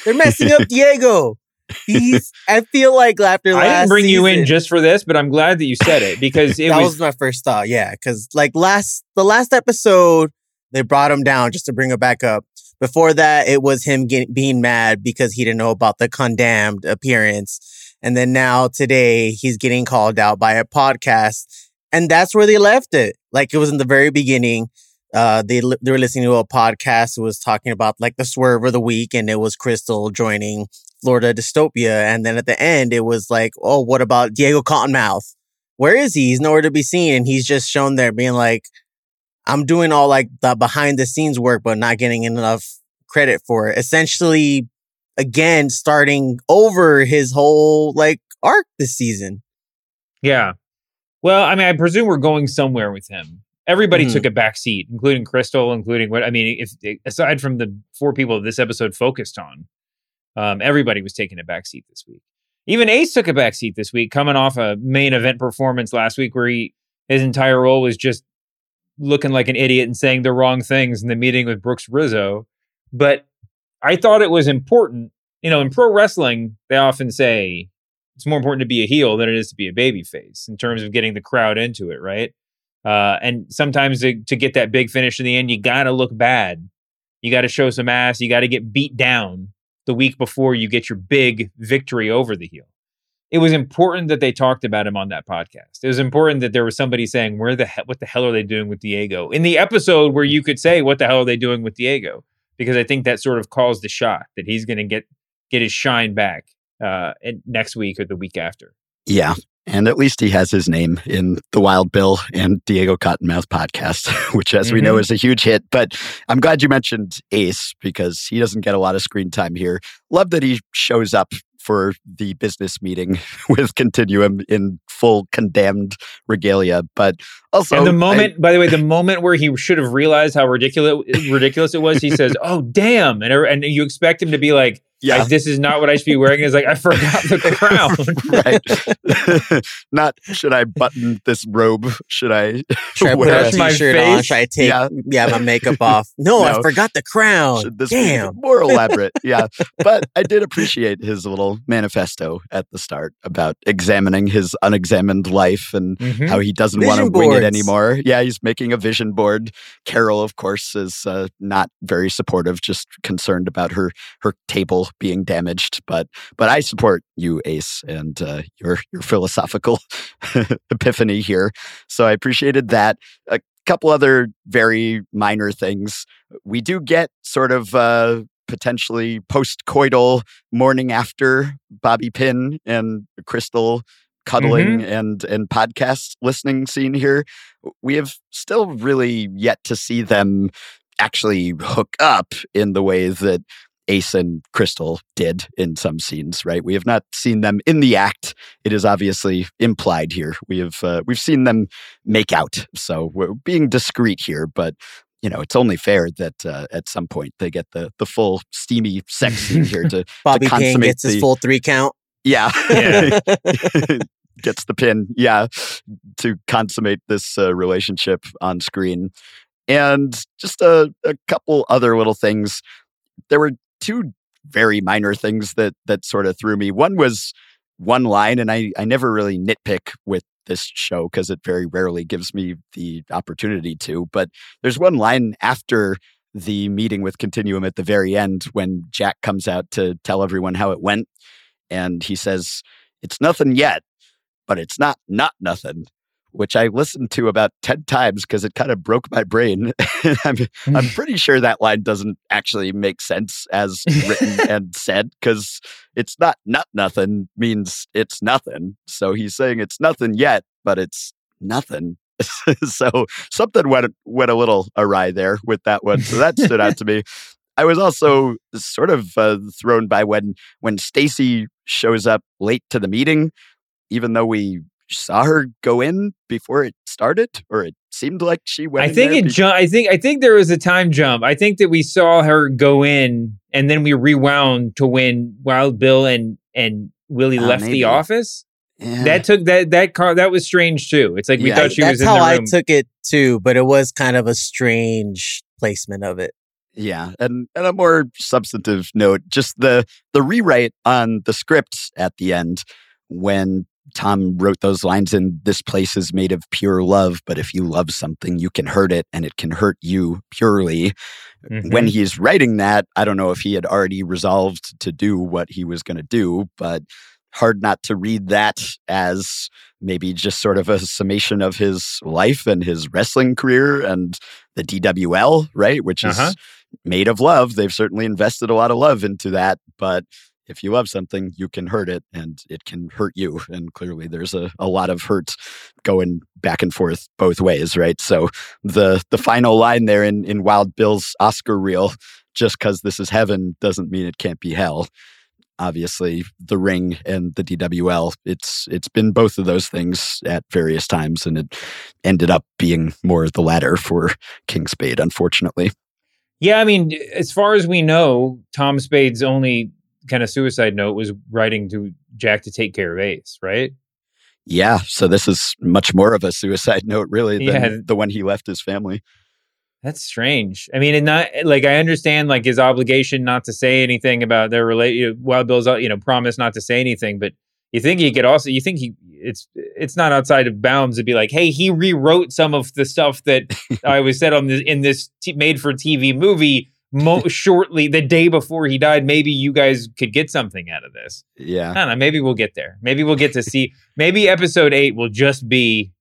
They're messing up Diego. He's. I feel like after I didn't bring season, you in just for this, but I'm glad that you said it because it that was, was my first thought. Yeah, because like last the last episode, they brought him down just to bring him back up. Before that, it was him getting, being mad because he didn't know about the condemned appearance, and then now today he's getting called out by a podcast, and that's where they left it. Like it was in the very beginning. Uh, they they were listening to a podcast that was talking about like the swerve of the week, and it was Crystal joining Florida Dystopia. And then at the end, it was like, oh, what about Diego Cottonmouth? Where is he? He's nowhere to be seen. And he's just shown there being like, I'm doing all like the behind the scenes work, but not getting enough credit for it. Essentially, again, starting over his whole like arc this season. Yeah. Well, I mean, I presume we're going somewhere with him. Everybody mm-hmm. took a back seat, including Crystal, including what I mean, if aside from the four people this episode focused on, um, everybody was taking a back seat this week. Even Ace took a back seat this week, coming off a main event performance last week where he his entire role was just looking like an idiot and saying the wrong things in the meeting with Brooks Rizzo. But I thought it was important. You know, in pro wrestling, they often say it's more important to be a heel than it is to be a baby face in terms of getting the crowd into it, right? Uh, and sometimes to, to get that big finish in the end, you got to look bad. You got to show some ass. You got to get beat down the week before you get your big victory over the heel. It was important that they talked about him on that podcast. It was important that there was somebody saying, "Where the hell? What the hell are they doing with Diego?" In the episode where you could say, "What the hell are they doing with Diego?" Because I think that sort of calls the shot that he's going to get get his shine back uh, next week or the week after. Yeah, and at least he has his name in the Wild Bill and Diego Cottonmouth podcast, which, as mm-hmm. we know, mm-hmm. is a huge hit. But I'm glad you mentioned Ace because he doesn't get a lot of screen time here. Love that he shows up for the business meeting with Continuum in full condemned regalia. But also, and the moment, I, by the way, the moment where he should have realized how ridiculous ridiculous it was, he says, "Oh, damn!" and and you expect him to be like, yeah. Like, this is not what I should be wearing. It's like I forgot the crown. right. not should I button this robe? Should I should I put a t-shirt on? Should I take yeah, yeah my makeup off? No, no, I forgot the crown. Should this Damn. more elaborate. Yeah. But I did appreciate his little manifesto at the start about examining his unexamined life and mm-hmm. how he doesn't want to wing it anymore. Yeah, he's making a vision board. Carol, of course, is uh, not very supportive, just concerned about her her table being damaged. But but I support you, Ace, and uh, your your philosophical epiphany here. So I appreciated that. A couple other very minor things. We do get sort of uh, potentially post-coital morning after Bobby Pin and Crystal cuddling Mhm. and and podcast listening scene here. We have still really yet to see them actually hook up in the way that Ace and Crystal did in some scenes, right? We have not seen them in the act. It is obviously implied here. We have uh, we've seen them make out, so we're being discreet here. But you know, it's only fair that uh, at some point they get the the full steamy sex scene here to, Bobby to gets his full three count. yeah. Yeah. Gets the pin. Yeah. To consummate this uh, relationship on screen. And just a, a couple other little things. There were two very minor things that that sort of threw me. One was one line, and I, I never really nitpick with this show because it very rarely gives me the opportunity to. But there's one line after the meeting with Continuum at the very end when Jack comes out to tell everyone how it went. And he says, It's nothing yet, but it's not not nothing, which I listened to about 10 times because it kind of broke my brain. I'm, I'm pretty sure that line doesn't actually make sense as written and said because it's not not nothing means it's nothing. So he's saying it's nothing yet, but it's nothing. so something went went a little awry there with that one. So that stood out to me. I was also sort of uh, thrown by when when Stacy shows up late to the meeting, even though we saw her go in before it started, or it seemed like she went. I in think it be- ju- I think I think there was a time jump. I think that we saw her go in and then we rewound to when Wild Bill and and Willie Ah, left maybe. the office. Yeah. That took that that car that was strange too. It's like we Yeah, thought she That's was in how I took it too, but it was kind of a strange placement of it. Yeah, and and a more substantive note, just the the rewrite on the script at the end when Tom wrote those lines in this place is made of pure love, but if you love something, you can hurt it and it can hurt you purely. When Mhm. he's writing that, I don't know if he had already resolved to do what he was going to do, but hard not to read that as maybe just sort of a summation of his life and his wrestling career and the DWL, right? Which is Uh-huh. made of love. They've certainly invested a lot of love into that, but if you love something, you can hurt it and it can hurt you. And clearly there's a, a lot of hurt going back and forth both ways, right? So the the final line there in, in Wild Bill's Oscar reel, just because this is heaven doesn't mean it can't be hell. Obviously, the ring and the DWL, it's it's been both of those things at various times, and it ended up being more the latter for King Spade, unfortunately. Yeah, I mean, as far as we know, Tom Spade's only kind of suicide note was writing to Jack to take care of Ace, right? Yeah, so this is much more of a suicide note, really, than Yeah. the one he left his family. That's strange. I mean, and not like I understand like his obligation not to say anything about their relate. Wild Bill's you know promise not to say anything, but you think he could also you think he it's it's not outside of bounds to be like, hey, he rewrote some of the stuff that I was said on this in this t- made for TV movie mo- shortly the day before he died. Maybe you guys could get something out of this. yeah I don't know. Maybe we'll get there. Maybe we'll get to see. Maybe episode eight will just be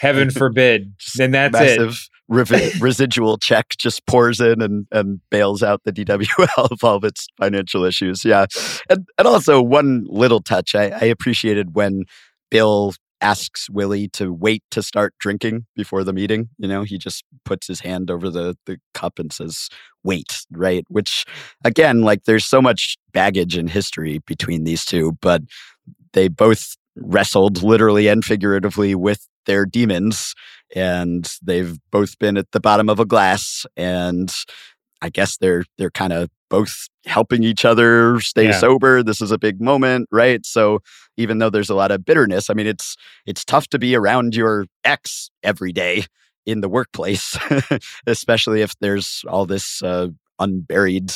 heaven forbid. then that's it. Massive revi- residual check just pours in and, and bails out the DWL of all of its financial issues. Yeah. And, and also, one little touch I, I appreciated when Bill asks Willie to wait to start drinking before the meeting. You know, he just puts his hand over the, the cup and says, wait, right? Which, again, like there's so much baggage and history between these two, but they both wrestled literally and figuratively with their demons and they've both been at the bottom of a glass and i guess they're they're kind of both helping each other stay Yeah. sober this is a big moment right? So even though there's a lot of bitterness i mean it's it's tough to be around your ex every day in the workplace especially if there's all this uh, unburied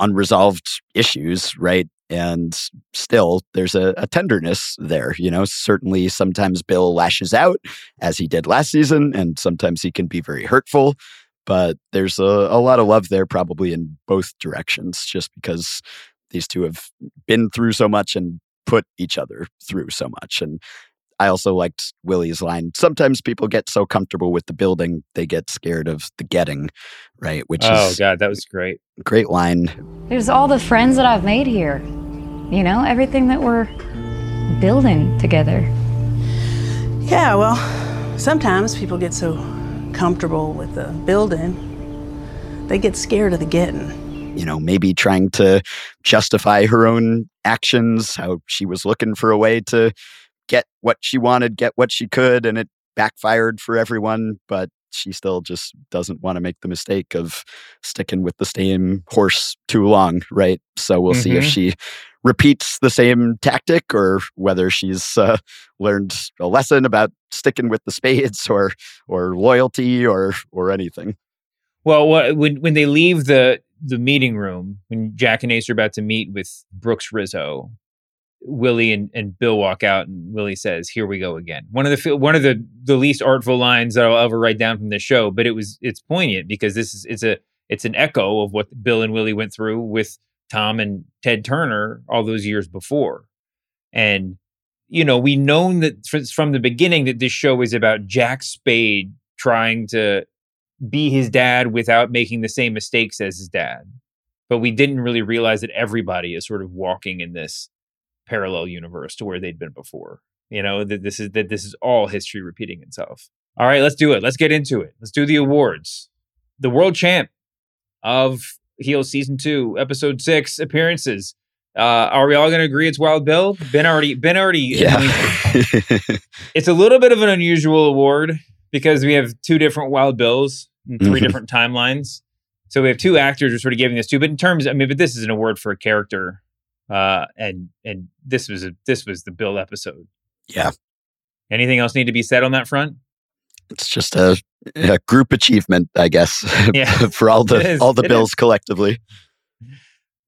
unresolved issues right? And still there's a, a tenderness there you know? Certainly sometimes bill lashes out as he did last season and sometimes he can be very hurtful but there's a, a lot of love there probably in both directions just because these two have been through so much and put each other through so much. And I also liked Willie's line. Sometimes people get so comfortable with the building, they get scared of the getting, right? Which oh is god, that was great. great line. There's all the friends that I've made here. You know, everything that we're building together. Yeah, well, sometimes people get so comfortable with the building, they get scared of the getting. You know, maybe trying to justify her own actions, how she was looking for a way to get what she wanted, get what she could, and it backfired for everyone. But she still just doesn't want to make the mistake of sticking with the same horse too long, right? So we'll see if Mhm. she repeats the same tactic or whether she's uh, learned a lesson about sticking with the spades or or loyalty or or anything. Well, when when they leave the the meeting room, when Jack and Ace are about to meet with Brooks Rizzo, Willie and, and Bill walk out, and Willie says, "Here we go again." One of the one of the the least artful lines that I'll ever write down from this show, but it was it's poignant because this is it's a it's an echo of what Bill and Willie went through with Tom and Ted Turner all those years before, and you know we known that fr- from the beginning that this show is about Jack Spade trying to be his dad without making the same mistakes as his dad. But we didn't really realize that everybody is sort of walking in this parallel universe to where they'd been before. You know, that this is that this is all history repeating itself. All right, let's do it. Let's get into it. Let's do the awards. The world champ of Heel season two, episode six appearances. Uh, are we all going to agree it's Wild Bill? Ben already, Ben already. Yeah. it's a little bit of an unusual award because we have two different Wild Bills and 3 Mhm. different timelines. So we have two actors we're sort of giving this to. But in terms, I mean, but this is an award for a character, uh, and and this was a this was the Bill episode. yeah. Anything else need to be said on that front? It's just a, a group achievement, I guess, Yeah. for all the all the It bills is. collectively.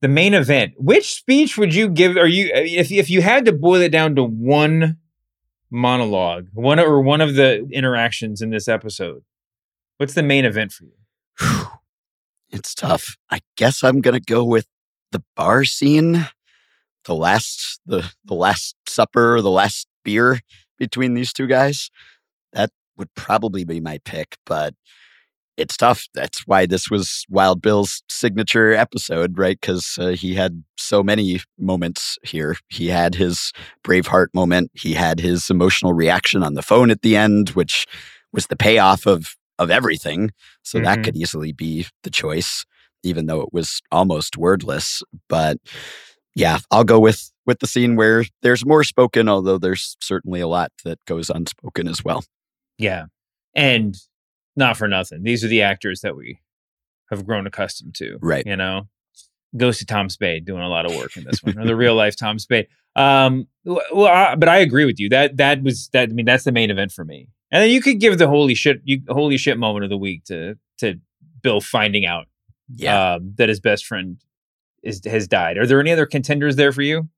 The main event. Which speech would you give? Are you if if you had to boil it down to one monologue, one or one of the interactions in this episode? What's the main event for you? It's tough. I guess I'm gonna go with the bar scene, the last the the last supper, the last beer between these two guys. That would probably be my pick, but it's tough. That's why this was Wild Bill's signature episode, right? Because uh, he had so many moments here. He had his Braveheart moment. He had his emotional reaction on the phone at the end, which was the payoff of of everything. So Mhm. that could easily be the choice, even though it was almost wordless. But yeah, I'll go with with the scene where there's more spoken, although there's certainly a lot that goes unspoken as well. Yeah. And not for nothing. These are the actors that we have grown accustomed to. Right. You know, goes to Tom Spade doing a lot of work in this one, or the real life Tom Spade. Um, well, I, but I agree with you. That that was that. I mean, that's the main event for me. And then you could give the holy shit, you, holy shit moment of the week to to Bill finding out Yeah. um, that his best friend is has died. Are there any other contenders there for you?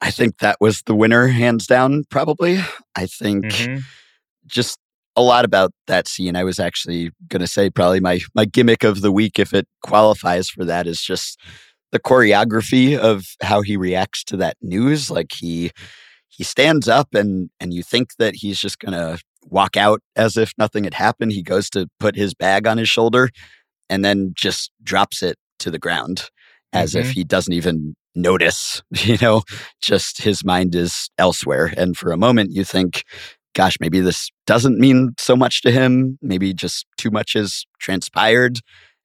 I think that was the winner, hands down, probably. I think Mhm. just a lot about that scene. I was actually going to say probably my my gimmick of the week, if it qualifies for that, is just the choreography of how he reacts to that news. Like he he stands up and and you think that he's just going to walk out as if nothing had happened. He goes to put his bag on his shoulder and then just drops it to the ground as if Mhm. he doesn't even notice, you know, just his mind is elsewhere. And for a moment, you think, gosh, maybe this doesn't mean so much to him. Maybe just too much has transpired.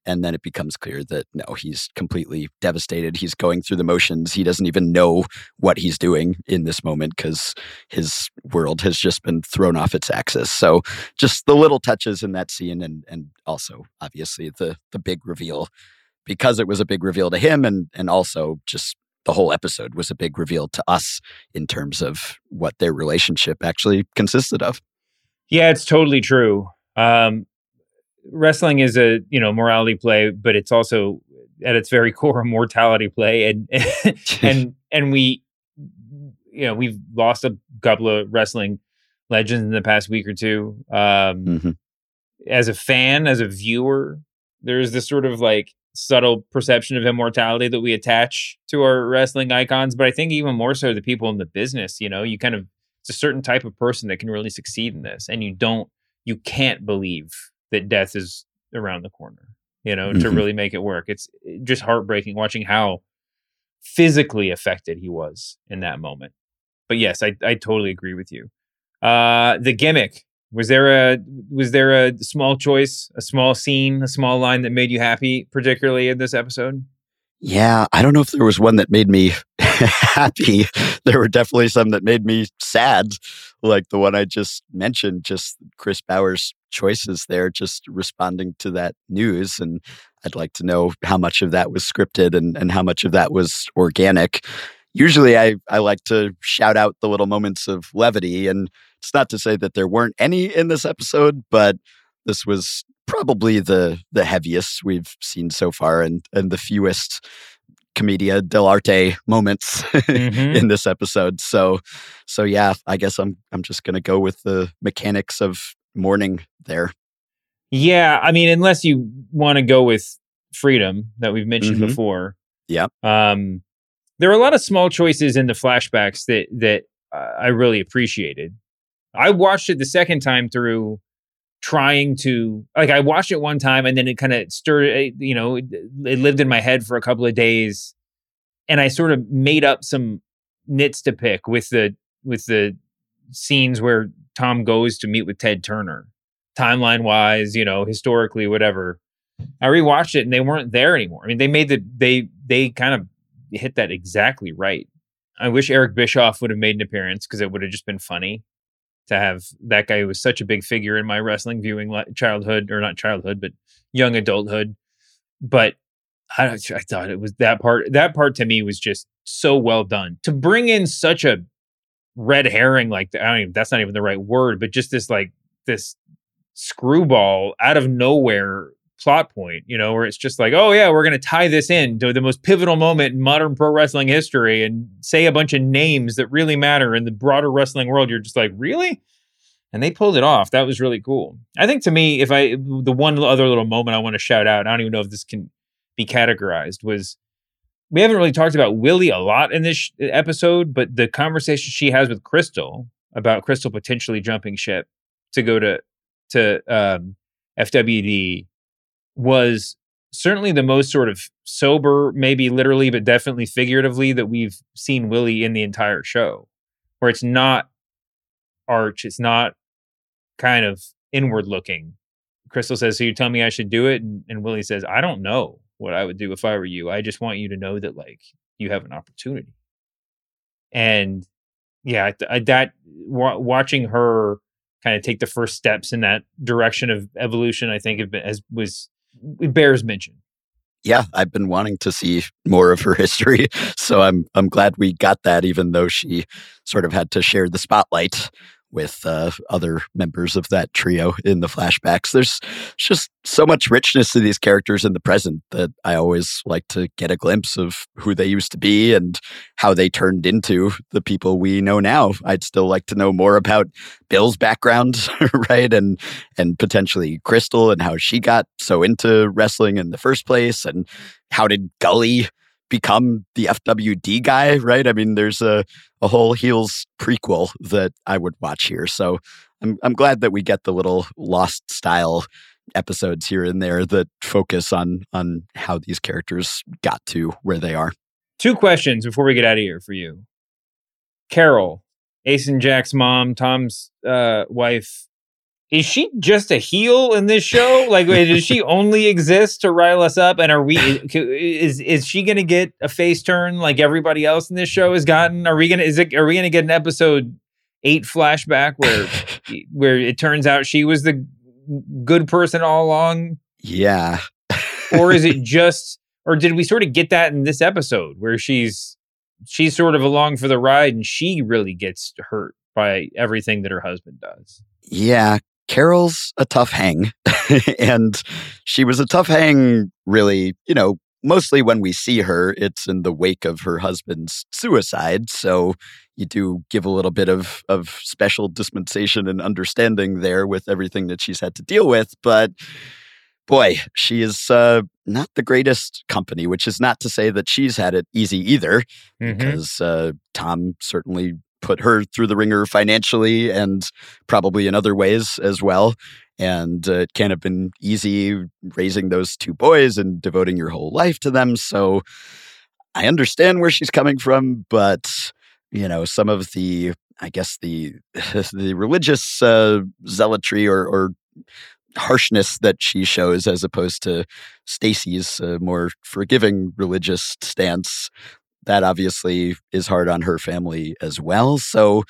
And then it becomes clear that no, he's completely devastated. He's going through the motions. He doesn't even know what he's doing in this moment because his world has just been thrown off its axis. So just the little touches in that scene and and also obviously the the big reveal because it was a big reveal to him and and also just the whole episode was a big reveal to us in terms of what their relationship actually consisted of. Yeah, it's totally true. Um, wrestling is a you know morality play, but it's also at its very core a mortality play, and and and we you know we've lost a couple of wrestling legends in the past week or two. Um, Mhm. As a fan, as a viewer, there's this sort of like subtle perception of immortality that we attach to our wrestling icons, but I think even more so the people in the business, you know, you kind of it's a certain type of person that can really succeed in this and you don't you can't believe that death is around the corner, you know, to Mhm. really make it work. It's just heartbreaking watching how physically affected he was in that moment. But yes, I I totally agree with you. Uh the gimmick was there a was there a small choice, a small scene, a small line that made you happy, particularly in this episode? Yeah, I don't know if there was one that made me happy. There were definitely some that made me sad, like the one I just mentioned, just Chris Bauer's choices there, just responding to that news. And I'd like to know how much of that was scripted and, and how much of that was organic. Usually I, I like to shout out the little moments of levity. And it's not to say that there weren't any in this episode, but this was probably the the heaviest we've seen so far and and the fewest commedia dell'arte moments Mhm. in this episode so so yeah i guess i'm i'm just going to go with the mechanics of mourning there Yeah, I mean, unless you want to go with freedom that we've mentioned Mhm. before. Yep. Um, there are a lot of small choices in the flashbacks that that uh, I really appreciated. I watched it the second time through, trying to like I watched it one time and then it kind of stirred. You know, it, it lived in my head for a couple of days, and I sort of made up some nits to pick with the with the scenes where Tom goes to meet with Ted Turner timeline wise, you know, historically, whatever. I rewatched it and they weren't there anymore. I mean, they made the they they kind of hit that exactly right. I wish Eric Bischoff would have made an appearance because it would have just been funny to have that guy who was such a big figure in my wrestling viewing childhood or not childhood, but young adulthood. But I, I thought it was that part. That part to me was just so well done to bring in such a red herring like. I don't even, that's not even the right word, but just this like this screwball out of nowhere plot point, you know, where it's just like, oh yeah, we're going to tie this in to the most pivotal moment in modern pro wrestling history and say a bunch of names that really matter in the broader wrestling world. You're just like, really? And they pulled it off. That was really cool. I think to me, if I the one other little moment I want to shout out, I don't even know if this can be categorized, was we haven't really talked about Willie a lot in this episode, but the conversation she has with Crystal about Crystal potentially jumping ship to go to to um, FWD was certainly the most sort of sober, maybe literally, but definitely figuratively, that we've seen Willie in the entire show, where it's not arch, it's not kind of inward looking. Crystal says, So you tell me I should do it? And, and Willie says, I don't know what I would do if I were you. I just want you to know that, like, you have an opportunity. And yeah, that wa- watching her kind of take the first steps in that direction of evolution, I think, have been, as was it bears mention. yeah i've been wanting to see more of her history so i'm i'm glad we got that even though she sort of had to share the spotlight with uh, other members of that trio in the flashbacks. There's just so much richness to these characters in the present that i always like to get a glimpse of who they used to be and how they turned into the people we know now. I'd still like to know more about bill's background right and and potentially crystal and how she got so into wrestling in the first place and how did gully become the fwd guy right? I mean there's a, a whole heels prequel that i would watch here. So I'm, I'm glad that we get the little lost style episodes here and there that focus on on how these characters got to where they are. Two questions before we get out of here for you. Carol, Ace and Jack's mom, Tom's uh, wife, is she just a heel in this show? Like, does she only exist to rile us up? And are we is is she gonna get a face turn like everybody else in this show has gotten? Are we gonna is it are we gonna get an episode eight flashback where where it turns out she was the good person all along? yeah or is it just or did we sort of get that in this episode where she's she's sort of along for the ride and she really gets hurt by everything that her husband does Yeah, Carol's a tough hang. and she was a tough hang, really, you know, mostly when we see her, it's in the wake of her husband's suicide. So you do give a little bit of, of special dispensation and understanding there with everything that she's had to deal with. But boy, she is uh, not the greatest company, which is not to say that she's had it easy either, Mhm. because uh, Tom certainly put her through the wringer financially and probably in other ways as well. And uh, it can't have been easy raising those two boys and devoting your whole life to them. So I understand where she's coming from, but you know, some of the, I guess the the religious uh, zealotry or, or harshness that she shows, as opposed to Stacy's uh, more forgiving religious stance, that obviously is hard on her family as well. So,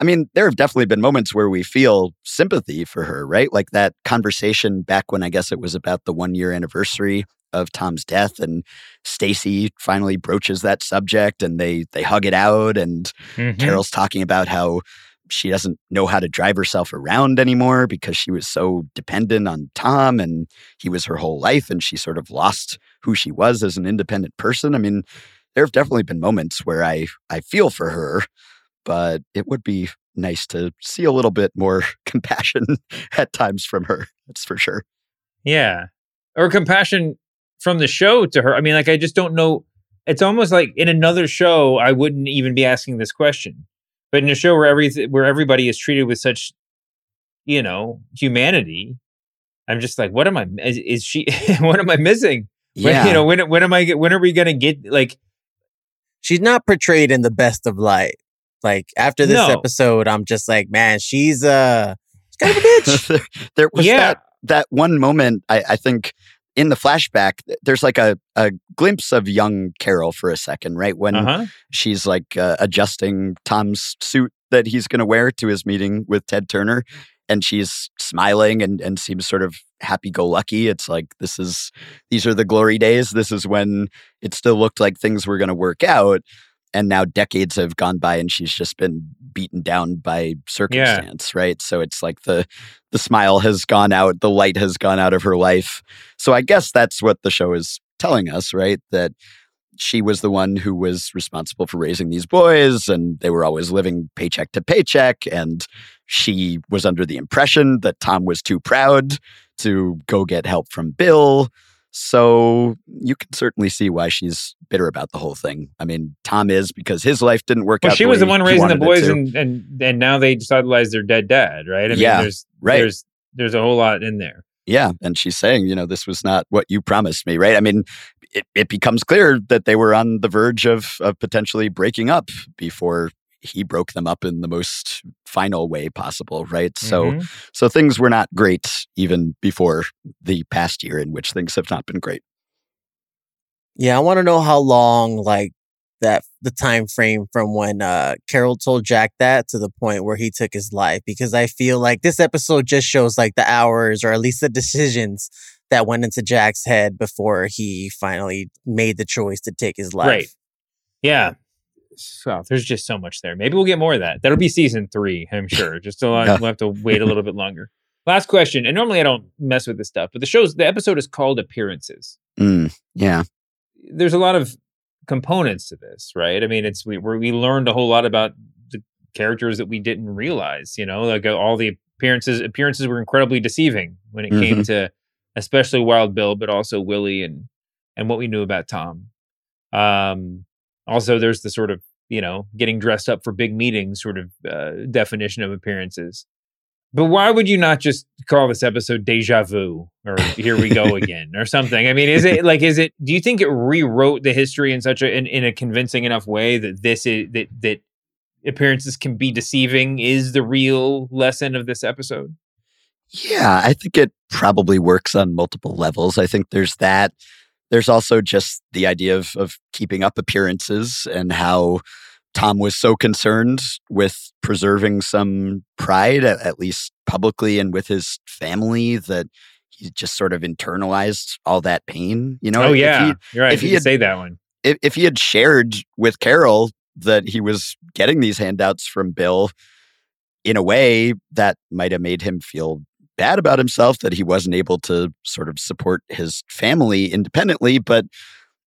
I mean, there have definitely been moments where we feel sympathy for her, right? Like that conversation back when I guess it was about the one year anniversary of Tom's death and Stacy finally broaches that subject and they they hug it out and Mhm. Carol's talking about how she doesn't know how to drive herself around anymore because she was so dependent on Tom and he was her whole life and she sort of lost who she was as an independent person. I mean, there have definitely been moments where I I feel for her, but it would be nice to see a little bit more compassion at times from her. That's for sure. Yeah. Or compassion from the show to her. I mean, like, I just don't know. It's almost like in another show, I wouldn't even be asking this question. But in a show where everything, where everybody is treated with such, you know, humanity, I'm just like, what am I? Is, is she? what am I missing? When, Yeah. you know, when when am I? When are we gonna get like? She's not portrayed in the best of light. Like after this No. episode, I'm just like, man, she's uh, she's kind of a bitch. there was Yeah. that that one moment I, I think in the flashback there's like a, a glimpse of young carol for a second right when Uh-huh. she's like uh, adjusting tom's suit that he's going to wear to his meeting with ted turner and she's smiling and, and seems sort of happy-go-lucky. It's like this is these are the glory days. This is when it still looked like things were going to work out and now decades have gone by and she's just been beaten down by circumstance right? So it's like the the smile has gone out the light has gone out of her life. So i guess that's what the show is telling us right? That she was the one who was responsible for raising these boys and they were always living paycheck to paycheck and she was under the impression that tom was too proud to go get help from bill so you can certainly see why she's bitter about the whole thing. I mean, Tom is because his life didn't work Well, out. she was the one raising the boys, and and and now they idolize their dead dad, right? I mean, Yeah, there's right. there's there's a whole lot in there. Yeah. And she's saying, you know, this was not what you promised me, right? I mean, it, it becomes clear that they were on the verge of, of potentially breaking up before he broke them up in the most final way possible, right? So Mhm. so things were not great even before the past year in which things have not been great. Yeah, I want to know how long like that the time frame from when uh Carol told Jack that to the point where he took his life because I feel like this episode just shows like the hours or at least the decisions that went into Jack's head before he finally made the choice to take his life. Right. Yeah. So there's just so much there. Maybe we'll get more of that. That'll be season three, I'm sure. Just a lot, Yeah. we'll have to wait a little bit longer. Last question. And normally I don't mess with this stuff, but the show's the episode is called Appearances. Mm, yeah. There's a lot of components to this, right? I mean, it's we we we learned a whole lot about the characters that we didn't realize. You know, like uh, all the appearances appearances were incredibly deceiving when it came Mhm. to especially Wild Bill, but also Willie and and what we knew about Tom. Um, also, there's the sort of you know getting dressed up for big meetings sort of uh, definition of appearances. But why would you not just call this episode "Deja Vu" or "Here We Go Again" or something? I mean, is it like is it? Do you think it rewrote the history in such a in, in a convincing enough way that this is that that appearances can be deceiving is the real lesson of this episode? Yeah, I think it probably works on multiple levels. I think there's that. There's also just the idea of of keeping up appearances and how Tom was so concerned with preserving some pride, at, at least publicly and with his family, that he just sort of internalized all that pain. You know? oh If yeah, he- you're right. if you he had say that one. if, if he had shared with Carol that he was getting these handouts from Bill, in a way that might have made him feel bad about himself that he wasn't able to sort of support his family independently, but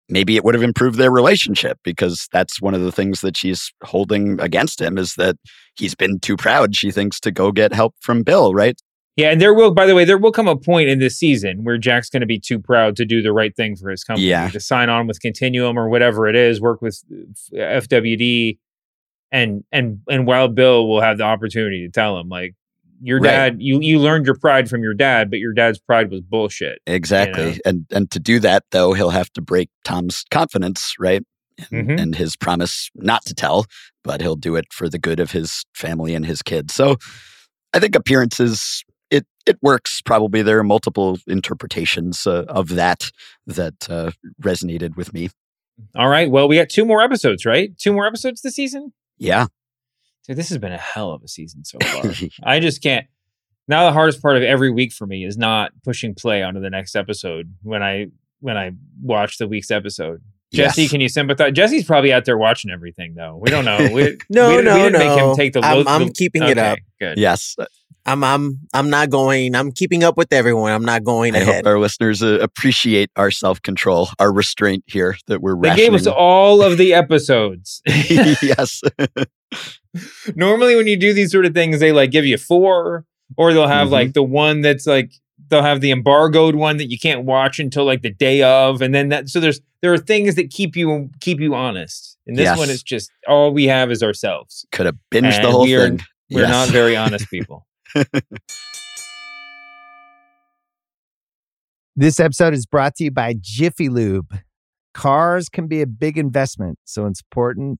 maybe it would have improved their relationship because that's one of the things that she's holding against him is that he's been too proud, she thinks, to go get help from Bill, right? Yeah, and there will, by the way, there will come a point in this season where Jack's going to be too proud to do the right thing for his company, Yeah. to sign on with Continuum or whatever it is, work with uh, FWD, and and and Wild Bill will have the opportunity to tell him like, your Right. dad, you you learned your pride from your dad, but your dad's pride was bullshit. Exactly. know? And and to do that though, he'll have to break Tom's confidence, right? And, Mhm. and his promise not to tell, but he'll do it for the good of his family and his kids. So I think appearances it it works. Probably there are multiple interpretations uh, of that that uh, resonated with me. All right, well, we got two more episodes, right? Two more episodes this season. Yeah. Dude, this has been a hell of a season so far. I just can't. Now the hardest part of every week for me is not pushing play onto the next episode when I when I watch the week's episode. Jessie, Yes. can you sympathize? Jessie's probably out there watching everything though. We don't know. We, No, we, didn't- no, we didn't no. make him take the. I'm- low- I'm the- keeping it up. Good. Yes. I'm I'm I'm not going. I'm keeping up with everyone. I'm not going I ahead. hope our listeners uh, appreciate our self control, our restraint here that we're They gave us all of the episodes. yes. Normally, when you do these sort of things, they like give you four, or they'll have Mhm. like the one that's like they'll have the embargoed one that you can't watch until like the day of, and then that. So there's there are things that keep you keep you honest. And this Yes. one is just all we have is ourselves. Could have binged the whole we are- thing. We're Yes. not very honest people. This episode is brought to you by Jiffy Lube. Cars can be a big investment, so it's important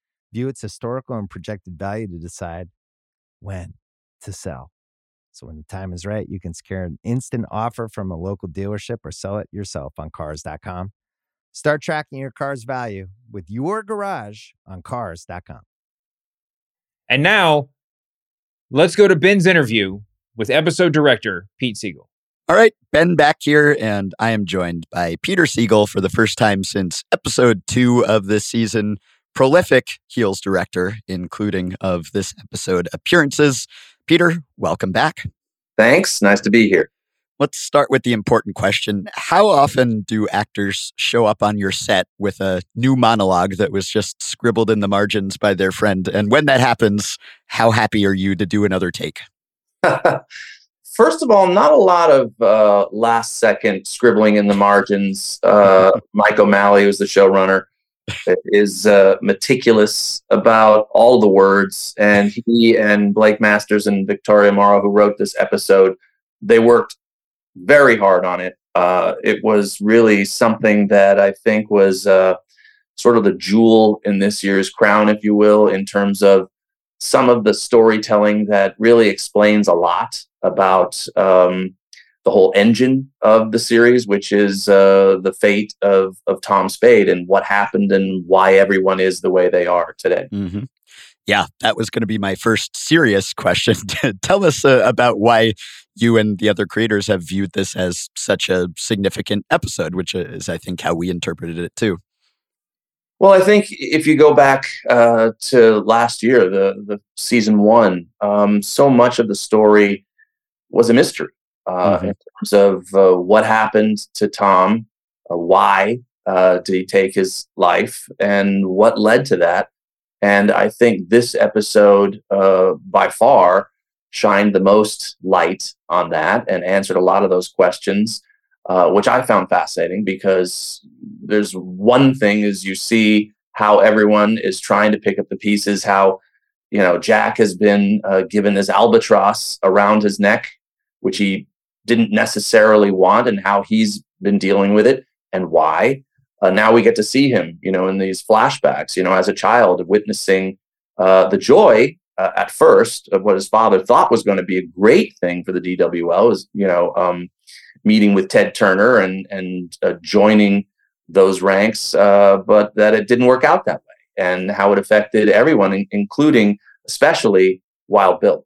view its historical and projected value to decide when to sell. So, when the time is right, you can secure an instant offer from a local dealership or sell it yourself on Cars.com. Start tracking your car's value with your garage on Cars.com. And now, let's go to Ben's interview with episode director Pete Segal. All right, Ben back here, and I am joined by Peter Segal for the first time since episode two of this season. Prolific Heels director, including of this episode appearances. Peter, welcome back. Thanks. Nice to be here. Let's start with the important question. How often do actors show up on your set with a new monologue that was just scribbled in the margins by their friend? And when that happens, how happy are you to do another take? First of all, not a lot of uh, last second scribbling in the margins. Uh, Mike O'Malley, was the showrunner, is uh, meticulous about all the words. And he and Blake Masters and Victoria Morrow, who wrote this episode, they worked very hard on it. Uh, it was really something that I think was uh, sort of the jewel in this year's crown, if you will, in terms of some of the storytelling that really explains a lot about um, the whole engine of the series, which is uh, the fate of of Tom Spade and what happened and why everyone is the way they are today. Mm-hmm. Yeah, that was going to be my first serious question. Tell us uh, about why you and the other creators have viewed this as such a significant episode, which is, I think, how we interpreted it too. Well, I think if you go back uh, to last year, the the season one, um, so much of the story was a mystery uh, Mhm. in terms of uh, what happened to Tom, uh, why uh, did he take his life, and what led to that. And I think this episode, uh, by far, shined the most light on that and answered a lot of those questions uh, which I found fascinating because there's one thing is you see how everyone is trying to pick up the pieces, how you know Jack has been uh, given this albatross around his neck, which he didn't necessarily want and how he's been dealing with it and why. Uh, now we get to see him, you know, in these flashbacks, you know, as a child, witnessing uh, the joy uh, at first of what his father thought was going to be a great thing for the DWL is, you know, um, meeting with Ted Turner and and uh, joining those ranks, uh, but that it didn't work out that way, and how it affected everyone, including especially Wild Bill.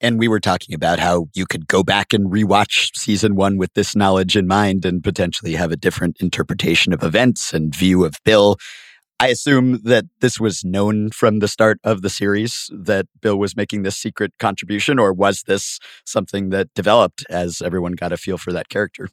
And we were talking about how you could go back and rewatch season one with this knowledge in mind and potentially have a different interpretation of events and view of Bill. I assume that this was known from the start of the series that Bill was making this secret contribution, or was this something that developed as everyone got a feel for that character?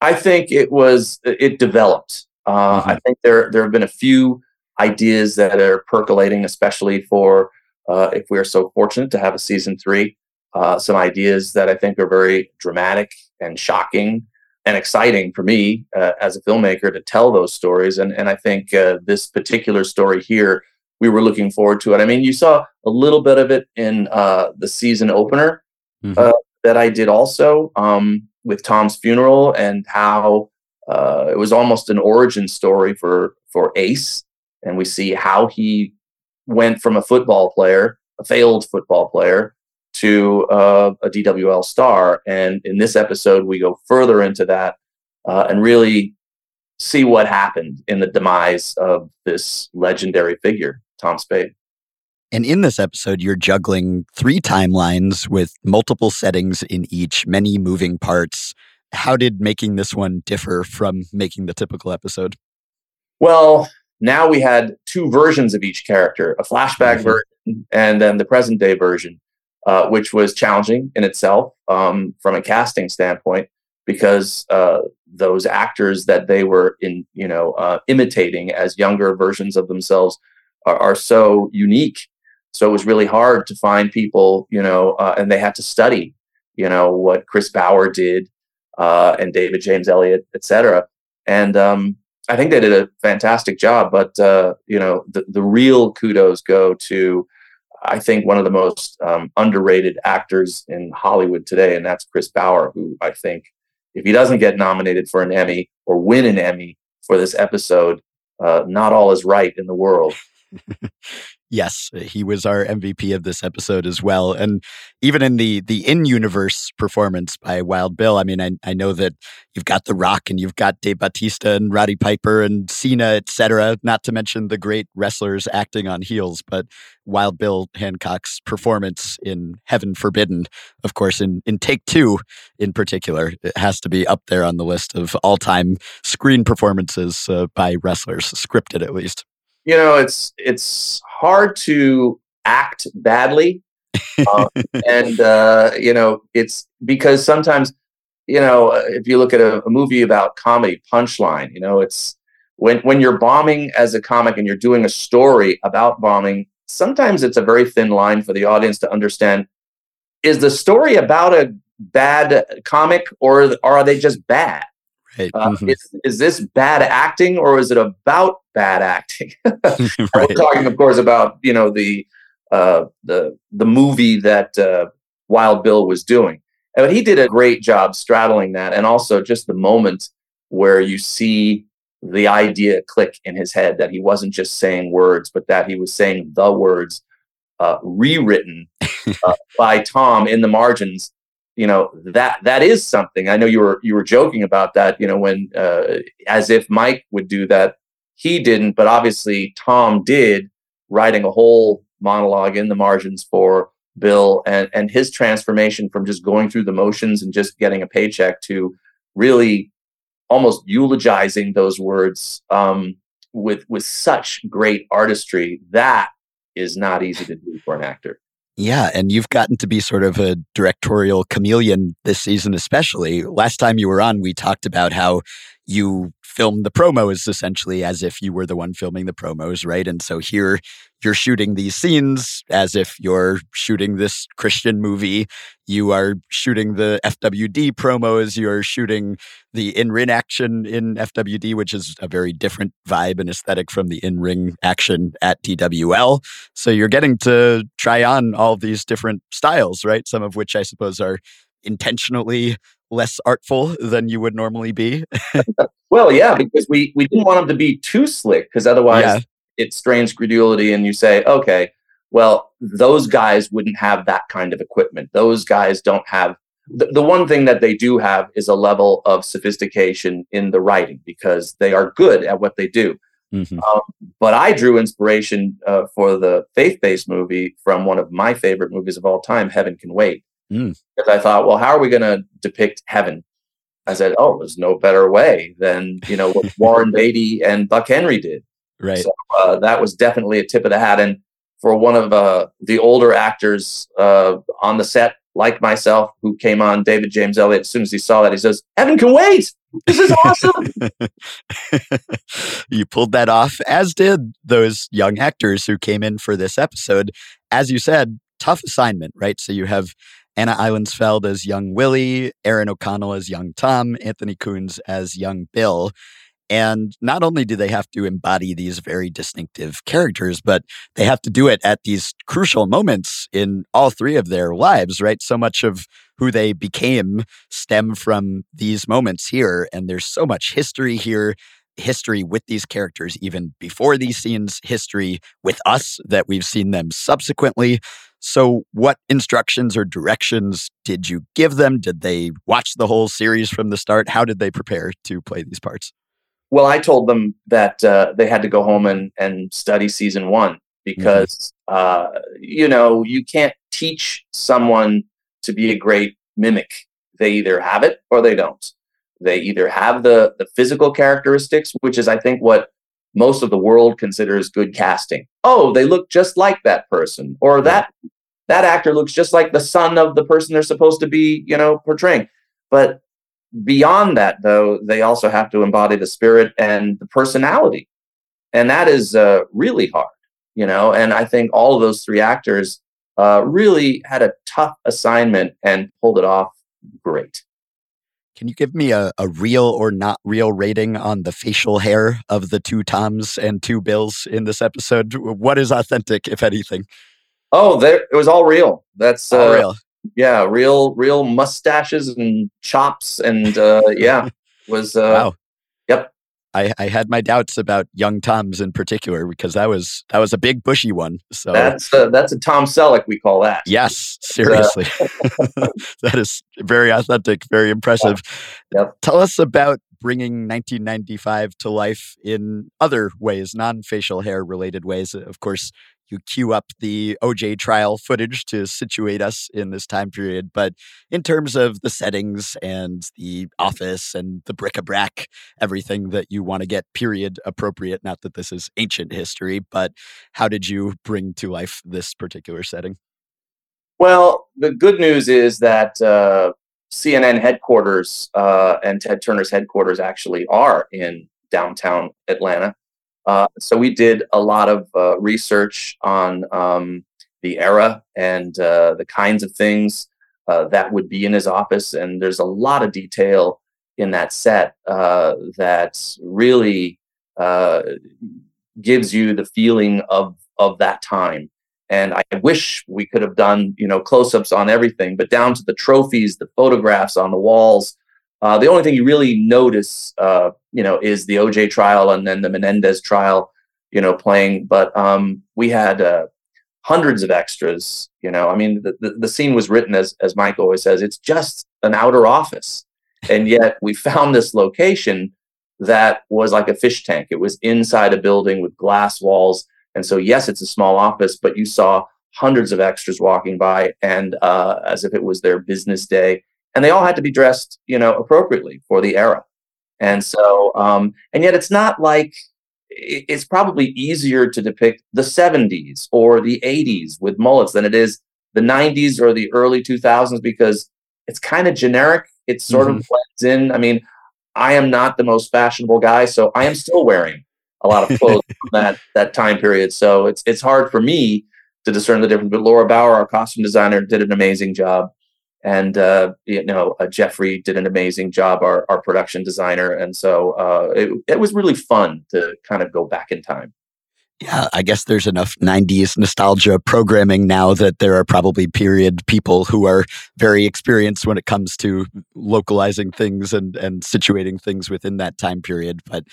I think it was it developed. Uh, mm-hmm. I think there there have been a few ideas that are percolating, especially for uh, if we are so fortunate to have a season three. Uh, some ideas that I think are very dramatic and shocking and exciting for me uh, as a filmmaker to tell those stories. And and I think uh, this particular story here, we were looking forward to it. I mean, you saw a little bit of it in uh, the season opener mm-hmm. Uh, that I did also um, with Tom's funeral and how uh, it was almost an origin story for for Ace, and we see how he went from a football player, a failed football player, to uh, a DWL star. And in this episode, we go further into that uh, and really see what happened in the demise of this legendary figure, Tom Spade. And in this episode, you're juggling three timelines with multiple settings in each, many moving parts. How did making this one differ from making the typical episode? Well, now we had two versions of each character a flashback mm-hmm. version and then the present day version uh, which was challenging in itself um, from a casting standpoint because uh, those actors that they were in you know uh, imitating as younger versions of themselves are, are, so unique so it was really hard to find people you know uh, and they had to study you know what chris bauer did uh, and david james elliott etc and um, i think they did a fantastic job but uh, you know the, the real kudos go to I think one of the most um, underrated actors in Hollywood today, and that's Chris Bauer, who I think if he doesn't get nominated for an Emmy or win an Emmy for this episode, uh, not all is right in the world. yes, he was our MVP of this episode as well. And even in the the in universe performance by Wild Bill, I mean, I, I know that you've got The Rock and you've got Dave Batista and Roddy Piper and Cena, etc. Not to mention the great wrestlers acting on heels, but Wild Bill Hancock's performance in Heaven Forbidden, of course, in in Take Two in particular, it has to be up there on the list of all time screen performances uh, by wrestlers, scripted at least you know it's it's hard to act badly um, and uh, you know it's because sometimes you know if you look at a, a, movie about comedy punchline you know it's when when you're bombing as a comic and you're doing a story about bombing sometimes it's a very thin line for the audience to understand is the story about a bad comic or, or are they just bad Right. Uh, mm-hmm. is, is this bad acting or is it about bad acting? right. We're talking, of course, about you know the uh, the the movie that uh, Wild Bill was doing, but he did a great job straddling that, and also just the moment where you see the idea click in his head that he wasn't just saying words, but that he was saying the words uh, rewritten uh, by Tom in the margins you know that that is something. I know you were you were joking about that you know when uh, as if mike would do that. He didn't but obviously tom did writing a whole monologue in the margins for bill and and his transformation from just going through the motions and just getting a paycheck to really almost eulogizing those words um, with with such great artistry. That is not easy to do for an actor yeah, and you've gotten to be sort of a directorial chameleon this season, especially. Last time you were on, we talked about how you filmed the promos essentially as if you were the one filming the promos, right? And so here you're shooting these scenes as if you're shooting this Christian movie. You are shooting the FWD promos. You're shooting the in ring action in FWD, which is a very different vibe and aesthetic from the in ring action at DWL. So you're getting to try on all these different styles, right? Some of which I suppose are intentionally less artful than you would normally be? Well, yeah, because we we didn't want them to be too slick, because otherwise Yeah. it strains credulity, and you say, okay, well, those guys wouldn't have that kind of equipment. Those guys don't have. The, the one thing that they do have is a level of sophistication in the writing because they are good at what they do. Mhm. Um, but I drew inspiration uh, for the faith-based movie from one of my favorite movies of all time, Heaven Can Wait. Mm. Because I thought, well, how are we going to depict heaven? I said, oh, there's no better way than you know what Warren Beatty and Buck Henry did. Right. So uh, that was definitely a tip of the hat. And for one of uh, the older actors uh, on the set, like myself, who came on, David James Elliott, as soon as he saw that, he says, "Evan can wait. This is awesome. you pulled that off, as did those young actors who came in for this episode. As you said, tough assignment, right? So you have Anna Islandsfeld as young Willie, Aaron O'Connell as young Tom, Anthony Coons as young Bill. And not only do they have to embody these very distinctive characters, but they have to do it at these crucial moments in all three of their lives, right? So much of who they became stem from these moments here. And there's so much history here, history with these characters, even before these scenes, history with us that we've seen them subsequently. So, what instructions or directions did you give them? Did they watch the whole series from the start? How did they prepare to play these parts? Well, I told them that uh, they had to go home and, and study season one because, uh, you know, you can't teach someone to be a great mimic. They either have it or they don't. They either have the, the physical characteristics, which is, I think, what most of the world considers good casting. Oh, they look just like that person, or that that actor looks just like the son of the person they're supposed to be, you know, portraying. But beyond that though they also have to embody the spirit and the personality and that is uh, really hard you know and i think all of those three actors uh, really had a tough assignment and pulled it off great Can you give me a, a real or not real rating on the facial hair of the two Toms and two Bills in this episode? What is authentic, if anything? oh there it was all real that's All uh, real. Yeah real real mustaches and chops and uh, yeah was uh, Wow. yep I, I had my doubts about young Toms in particular because that was that was a big bushy one. So that's uh, that's a tom selleck we call that yes, seriously, that is very authentic, very impressive. Yep. Tell us about bringing 1995 to life in other ways, non-facial hair related ways. Of course, you cue up the OJ trial footage to situate us in this time period, but in terms of the settings and the office and the bric-a-brac, everything that you want to get period appropriate. Not that this is ancient history, but how did you bring to life this particular setting? Well, the good news is that uh, CNN headquarters uh, and Ted Turner's headquarters actually are in downtown Atlanta. Uh, so we did a lot of uh, research on um, the era and uh, the kinds of things uh, that would be in his office, and there's a lot of detail in that set uh, that really gives you the feeling of of that time and I wish we could have done you know close-ups on everything, but down to the trophies, the photographs on the walls. Uh, the only thing you really notice, uh, you know, is the OJ trial and then the Menendez trial, you know, playing. But um, we had uh, hundreds of extras. You know, I mean, the, the, the scene was written as as Mike always says, it's just an outer office, and yet we found this location that was like a fish tank. It was inside a building with glass walls. And so, yes, it's a small office, but you saw hundreds of extras walking by and uh, as if it was their business day. And they all had to be dressed, you know, appropriately for the era. And so, um, and yet it's not like it's probably easier to depict the 70s or the 80s with mullets than it is the 90s or the early 2000s because it's kind of generic. It sort of blends in. I mean, I am not the most fashionable guy, so I am still wearing a lot of clothes from that that time period. So it's it's hard for me to discern the difference. But Laura Bauer, our costume designer, did an amazing job, and uh, you know uh, Jeffrey did an amazing job, our our production designer. And so uh, it it was really fun to kind of go back in time. Yeah, I guess there's enough 90s nostalgia programming now that there are probably period people who are very experienced when it comes to localizing things and, and situating things within that time period. But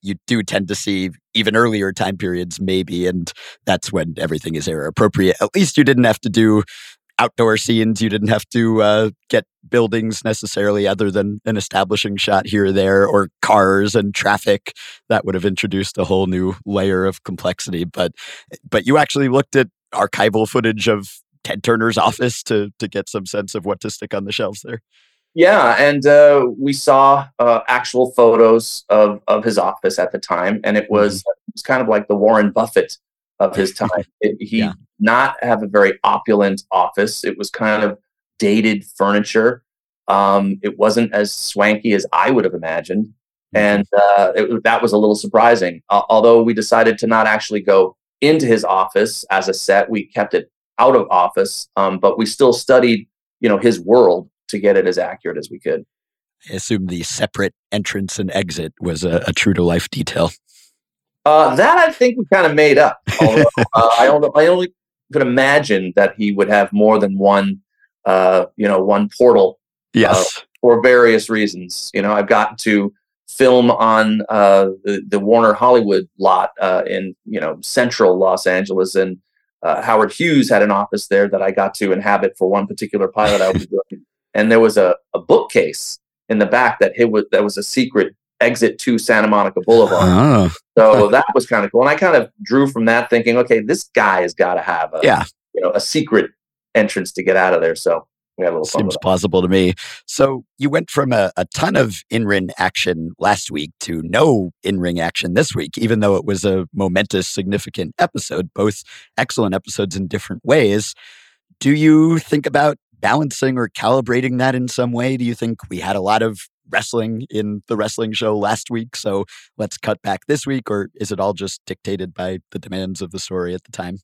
you do tend to see even earlier time periods, maybe, and that's when everything is era appropriate. At least you didn't have to do outdoor scenes. You didn't have to uh, get buildings necessarily, other than an establishing shot here or there, or cars and traffic. That would have introduced a whole new layer of complexity. But but you actually looked at archival footage of Ted Turner's office to to get some sense of what to stick on the shelves there. Yeah, and uh, we saw uh, actual photos of of his office at the time, and it was it was kind of like the Warren Buffett of his time. It, he Yeah. not have a very opulent office. It was kind of dated furniture. Um, it wasn't as swanky as I would have imagined, and uh, it, that was a little surprising. Uh, although we decided to not actually go into his office as a set, we kept it out of office, um, but we still studied, you know, his world to get it as accurate as we could. I assume the separate entrance and exit was a, a true to life detail. Uh, that I think we kind of made up. Although, uh, I only, I only could imagine that he would have more than one, uh, you know, one portal. Yes. uh, for various reasons. You know, I've gotten to film on uh, the, the Warner Hollywood lot uh, in you know central Los Angeles, and uh, Howard Hughes had an office there that I got to inhabit for one particular pilot I was doing. And there was a, a bookcase in the back that hit was that was a secret exit to Santa Monica Boulevard. Oh. So that was kind of cool. And I kind of drew from that thinking, okay, this guy has got to have a Yeah. you know a secret entrance to get out of there. So we had a little fun Seems plausible to me. So you went from a, a ton of in ring action last week to no in ring action this week, even though it was a momentous, significant episode, both excellent episodes in different ways. Do you think about balancing or calibrating that in some way? Do you think we had a lot of wrestling in the wrestling show last week, so let's cut back this week? Or is it all just dictated by the demands of the story at the time?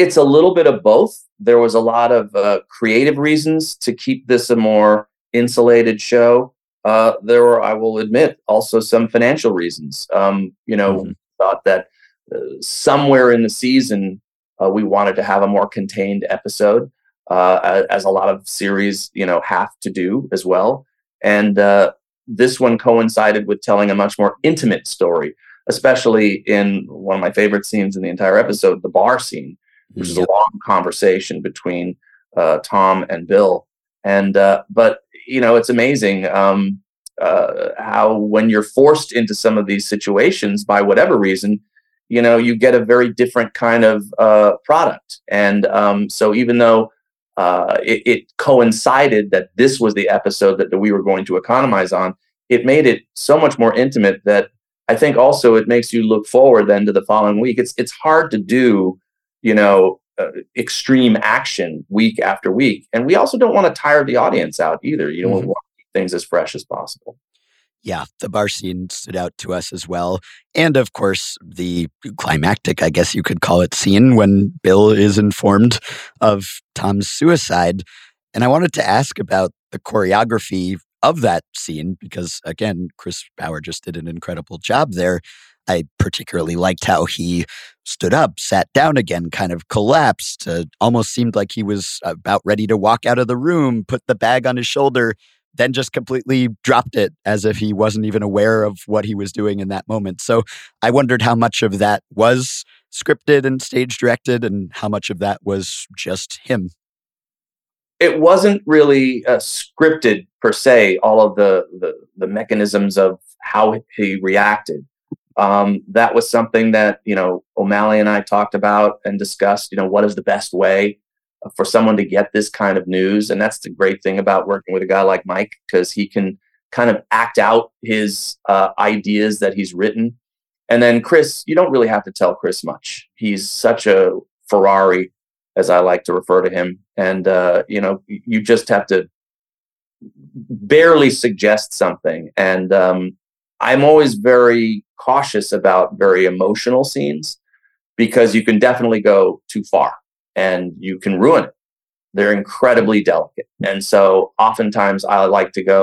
it's a little bit of both. There was a lot of uh, creative reasons to keep this a more insulated show. Uh, there were, I will admit, also some financial reasons. Um, you know, we thought that uh, somewhere in the season uh, we wanted to have a more contained episode, uh, as a lot of series, you know, have to do as well. And uh, this one coincided with telling a much more intimate story, especially in one of my favorite scenes in the entire episode, the bar scene which is a long conversation between uh, Tom and Bill. And uh, but you know, it's amazing um, uh, how when you're forced into some of these situations by whatever reason, you know, you get a very different kind of uh, product. And um, so even though uh, it, it coincided that this was the episode that, that we were going to economize on, it made it so much more intimate that I think also it makes you look forward then to the following week. It's it's hard to do you know, uh, extreme action week after week. And we also don't want to tire the audience out either. You know, we want to keep things as fresh as possible. Yeah, the bar scene stood out to us as well. And of course, the climactic, I guess you could call it, scene when Bill is informed of Tom's suicide. And I wanted to ask about the choreography of that scene because, again, Chris Bauer just did an incredible job there. I particularly liked how he stood up, sat down again, kind of collapsed, uh, almost seemed like he was about ready to walk out of the room, put the bag on his shoulder, then just completely dropped it as if he wasn't even aware of what he was doing in that moment. So I wondered how much of that was scripted and stage directed and how much of that was just him. It wasn't really uh, scripted per se, all of the, the, the mechanisms of how he reacted. Um, that was something that, you know, O'Malley and I talked about and discussed, you know, what is the best way for someone to get this kind of news. And that's the great thing about working with a guy like Mike, because he can kind of act out his uh, ideas that he's written. And then Chris, you don't really have to tell Chris much. He's such a Ferrari, as I like to refer to him. And, uh, you know, you just have to barely suggest something. And um, I'm always very cautious about very emotional scenes because you can definitely go too far and you can ruin it. They're incredibly delicate. And so oftentimes I like to go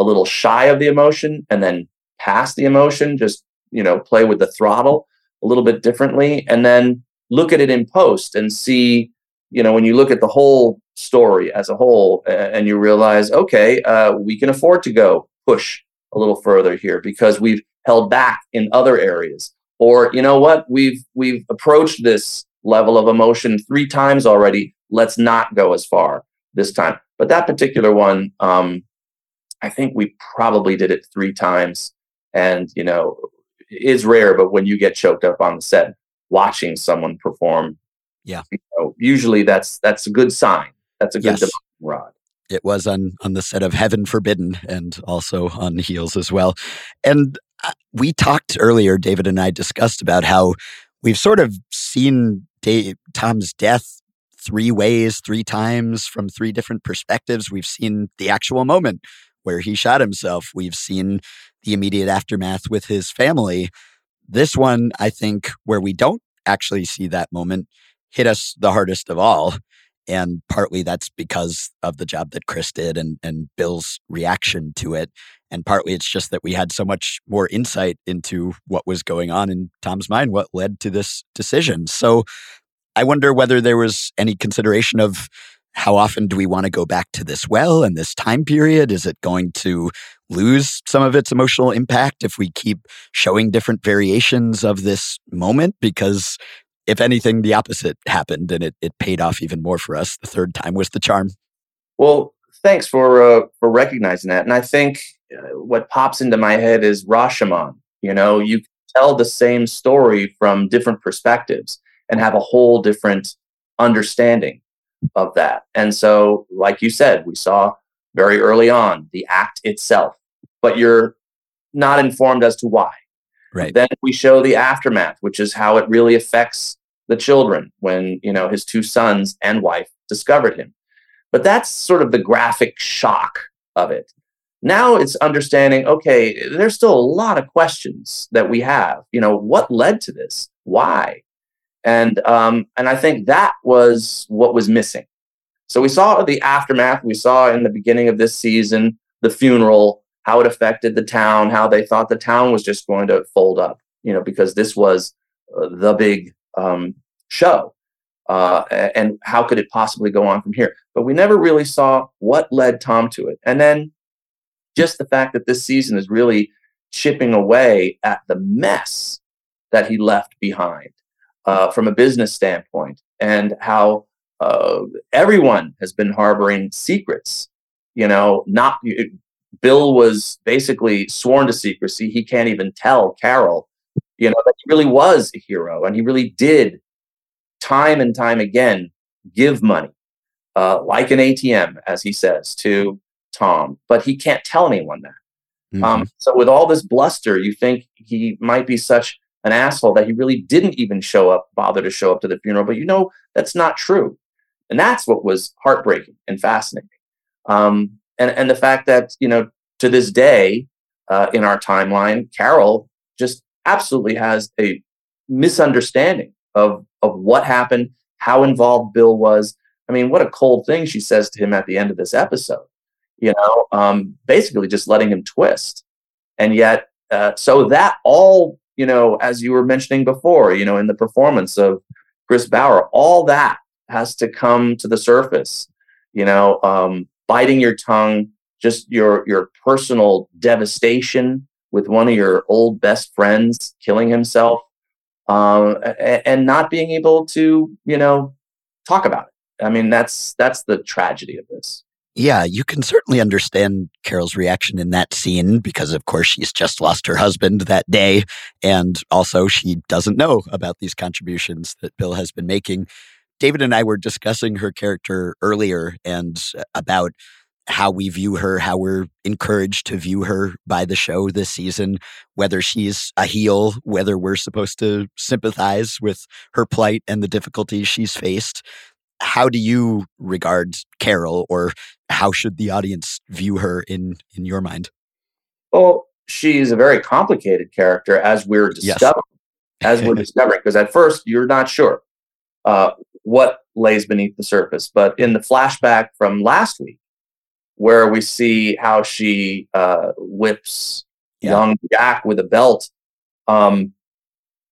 a little shy of the emotion and then pass the emotion, just, you know, play with the throttle. a little bit differently, and then look at it in post and see, you know, when you look at the whole story as a whole, and you realize, okay, uh, we can afford to go push a little further here because we've held back in other areas, or you know what, we've we've approached this level of emotion three times already. Let's not go as far this time. But that particular one, um, I think we probably did it three times, and you know, is rare. But when you get choked up on the set watching someone perform, Yeah. you know, usually that's that's a good sign. That's a good Yes. rod. It was on on the set of Heaven Forbidden and also on Heels as well. And uh, we talked earlier, David and I discussed about how we've sort of seen Dave, Tom's death three ways, three times from three different perspectives. We've seen the actual moment where he shot himself. We've seen the immediate aftermath with his family. This one, I think, where we don't actually see that moment, hit us the hardest of all. And partly that's because of the job that Chris did and, and Bill's reaction to it. And partly it's just that we had so much more insight into what was going on in Tom's mind, what led to this decision. So I wonder whether there was any consideration of how often do we want to go back to this well and this time period? Is it going to lose some of its emotional impact if we keep showing different variations of this moment? Because if anything, the opposite happened and it, it paid off even more for us. The third time was the charm. Well, thanks for uh, for recognizing that. And I think Uh, what pops into my head is Rashomon. You know, you can tell the same story from different perspectives and have a whole different understanding of that. And so, like you said, we saw very early on the act itself, but you're not informed as to why. Right. Then we show the aftermath, which is how it really affects the children when, you know, his two sons and wife discovered him. But that's sort of the graphic shock of it. Now it's understanding, okay, there's still a lot of questions that we have. You know, what led to this? Why? And um, and I think that was what was missing. So we saw the aftermath. We saw in the beginning of this season the funeral, how it affected the town, how they thought the town was just going to fold up, you know, because this was uh, the big um, show. Uh, and how could it possibly go on from here? But we never really saw what led Tom to it. And then just the fact that this season is really chipping away at the mess that he left behind uh, from a business standpoint and how uh, everyone has been harboring secrets. You know, not it- Bill was basically sworn to secrecy. He can't even tell Carol, you know, that he really was a hero and he really did time and time again give money, uh, like an ATM, as he says to Tom, but he can't tell anyone that. Um, so with all this bluster, you think he might be such an asshole that he really didn't even show up, bother to show up to the funeral. But you know that's not true, and that's what was heartbreaking and fascinating. Um, and and the fact that you know to this day uh, in our timeline, Carol just absolutely has a misunderstanding of of what happened, how involved Bill was. I mean, what a cold thing she says to him at the end of this episode. You know, um, basically just letting him twist. And yet, uh, so that all, you know, as you were mentioning before, you know, in the performance of Chris Bauer, all that has to come to the surface. You know, um, biting your tongue, just your your personal devastation with one of your old best friends killing himself, um, and not being able to, you know, talk about it. I mean, that's that's the tragedy of this. Yeah, you can certainly understand Carol's reaction in that scene because, of course, she's just lost her husband that day. And also, she doesn't know about these contributions that Bill has been making. David and I were discussing her character earlier and about how we view her, how we're encouraged to view her by the show this season, whether she's a heel, whether we're supposed to sympathize with her plight and the difficulties she's faced. How do you regard Carol, or how should the audience view her in in your mind? Well, she's a very complicated character as we're Yes. discovering. As we're discovering, because at first you're not sure uh, what lays beneath the surface. But in the flashback from last week, where we see how she uh, whips young Jack with a belt, um,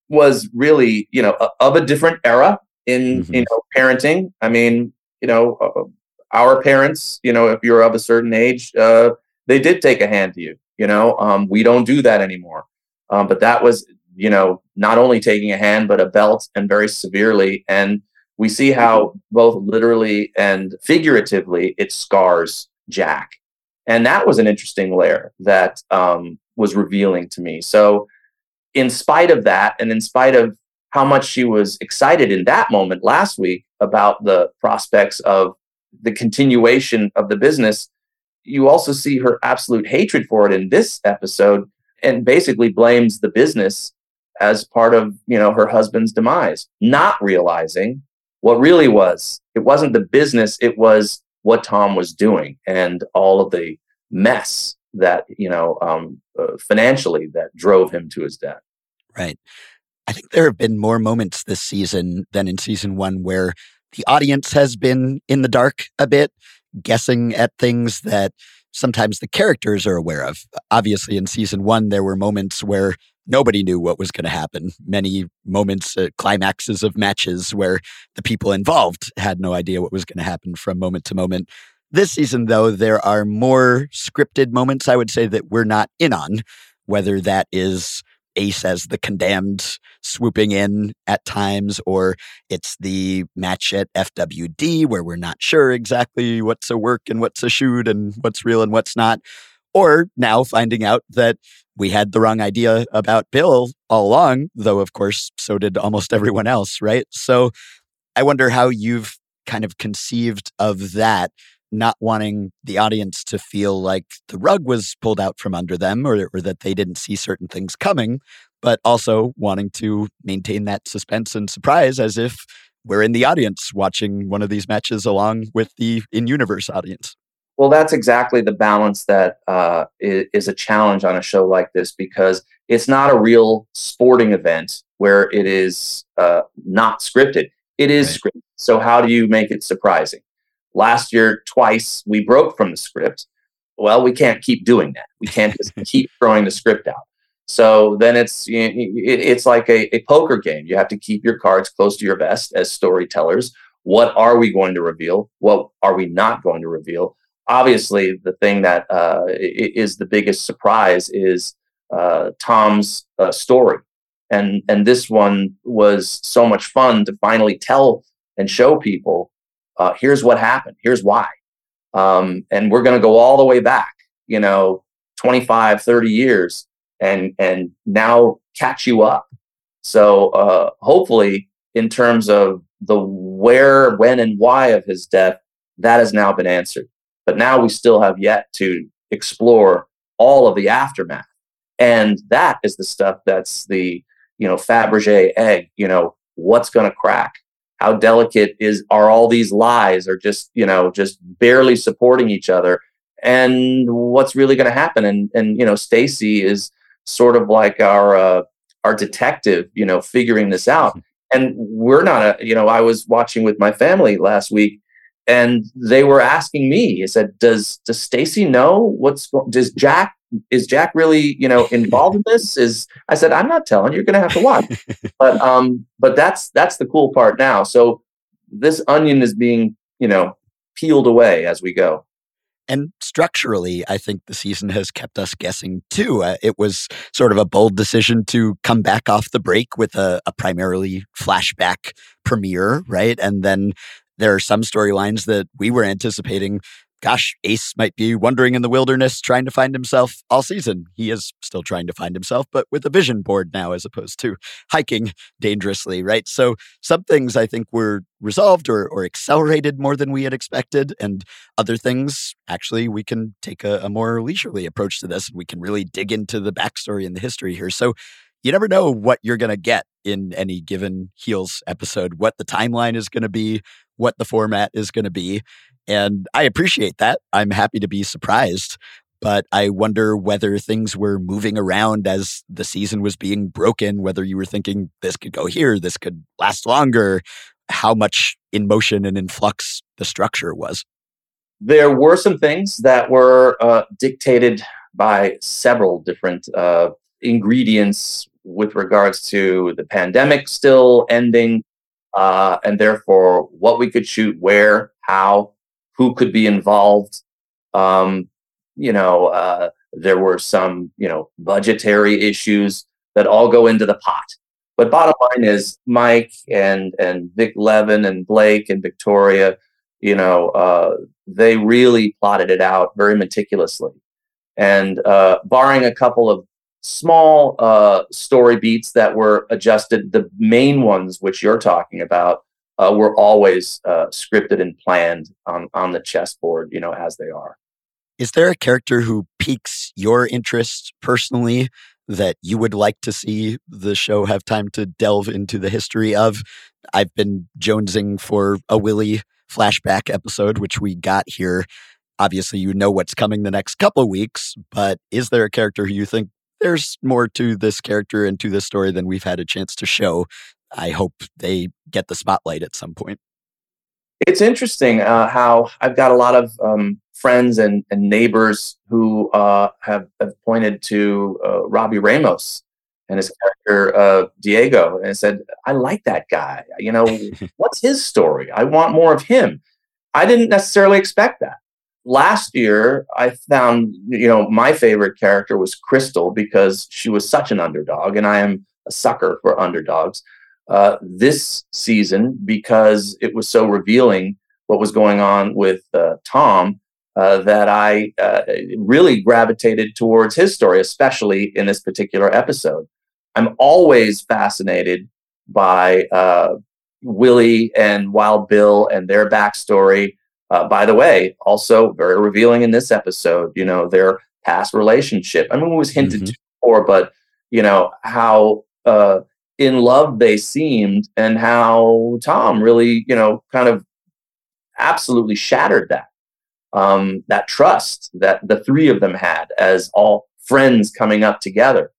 was really, you know, of a different era in Mm-hmm. you know parenting. I mean, you know, uh, our parents, you know, if you're of a certain age, uh, they did take a hand to you. You know, um, we don't do that anymore. Um, but that was, you know, not only taking a hand, but a belt and very severely. And we see how both literally and figuratively it scars Jack. And that was an interesting layer that um, was revealing to me. So, in spite of that, and in spite of how much she was excited in that moment last week about the prospects of the continuation of the business, you also see her absolute hatred for it in this episode and basically blames the business as part of you know her husband's demise not realizing what really was it wasn't the business it was what tom was doing and all of the mess that you know um, uh, financially that drove him to his death Right. I think there have been more moments this season than in season one where the audience has been in the dark a bit, guessing at things that sometimes the characters are aware of. Obviously, in season one, there were moments where nobody knew what was going to happen. Many moments, uh, climaxes of matches where the people involved had no idea what was going to happen from moment to moment. This season, though, there are more scripted moments, I would say, that we're not in on, whether that is Ace as the condemned swooping in at times, or it's the match at FWD where we're not sure exactly what's a work and what's a shoot and what's real and what's not. Or now finding out that we had the wrong idea about Bill all along, though, of course, so did almost everyone else, right? So I wonder how you've kind of conceived of that not wanting the audience to feel like the rug was pulled out from under them or, or that they didn't see certain things coming, but also wanting to maintain that suspense and surprise as if we're in the audience watching one of these matches along with the in universe audience. Well, that's exactly the balance that uh, is a challenge on a show like this because it's not a real sporting event where it is uh, not scripted. It is scripted. So, how do you make it surprising? Last year, twice we broke from the script. Well, we can't keep doing that. We can't just keep throwing the script out. So then it's it's like a, a poker game. You have to keep your cards close to your vest as storytellers. What are we going to reveal? What are we not going to reveal? Obviously, the thing that uh, is the biggest surprise is uh, Tom's uh, story, and and this one was so much fun to finally tell and show people. Uh, here's what happened. Here's why um, and we're going to go all the way back you know 25 30 years and and now catch you up. So uh, hopefully in terms of the where when and why of his death that has now been answered. But now we still have yet to explore all of the aftermath. And that is the stuff that's the you know fabergé egg you know what's going to crack? How delicate is are all these lies are just you know just barely supporting each other? And what's really going to happen? And and you know stacy is sort of like our uh, our detective you know figuring this out. And we're not a you know i was watching with my family last week and they were asking me i said does does stacy know what's go- does jack is jack really you know involved in this? Is i said i'm not telling you're gonna have to watch. But um but that's that's the cool part now. So this onion is being you know peeled away as we go And structurally, I think the season has kept us guessing too. Uh, it was sort of a bold decision to come back off the break with a, a primarily flashback premiere, right? And then there are some storylines that we were anticipating. Gosh, Ace might be wandering in the wilderness trying to find himself all season. He is still trying to find himself, but with a vision board now as opposed to hiking dangerously, right? So some things I think were resolved or, or accelerated more than we had expected. And other things, actually, we can take a, a more leisurely approach to this and we can really dig into the backstory and the history here. So you never know what you're going to get in any given Heels episode, what the timeline is going to be, what the format is going to be. And I appreciate that. I'm happy to be surprised. But I wonder whether things were moving around as the season was being broken, whether you were thinking this could go here, this could last longer, how much in motion and in flux the structure was. there were some things that were uh, dictated by several different uh, ingredients with regards to the pandemic still ending, uh, and therefore what we could shoot, where, how, who could be involved. Um, you know, uh, there were some, you know, budgetary issues that all go into the pot. But bottom line is Mike and and Vic Levin and Blake and Victoria, you know, uh, they really plotted it out very meticulously. And uh, barring a couple of small uh, story beats that were adjusted, the main ones which you're talking about uh, were always uh, scripted and planned on on the chessboard, you know, as they are. Is there a character who piques your interest personally that you would like to see the show have time to delve into the history of? I've been jonesing for a Willie flashback episode, which we got here. Obviously, you know what's coming the next couple of weeks, but is there a character who you think there's more to this character and to this story than we've had a chance to show? I hope they get the spotlight at some point. It's interesting uh, how I've got a lot of um, friends and, and neighbors who uh, have, have pointed to uh, Robbie Ramos and his character uh, Diego and said, "I like that guy. You know, what's his story? I want more of him." I didn't necessarily expect that. Last year, I found you know my favorite character was Crystal because she was such an underdog, and I am a sucker for underdogs. Uh, this season, because it was so revealing what was going on with uh, Tom, uh, that I uh, really gravitated towards his story, especially in this particular episode. I'm always fascinated by uh, Willie and Wild Bill and their backstory. Uh, by the way, also very revealing in this episode, you know, their past relationship. I mean, it was hinted Mm-hmm. to before, but, you know, how uh, in love they seemed and how Tom really, you know, kind of absolutely shattered that. Um, that trust that the three of them had as all friends coming up together.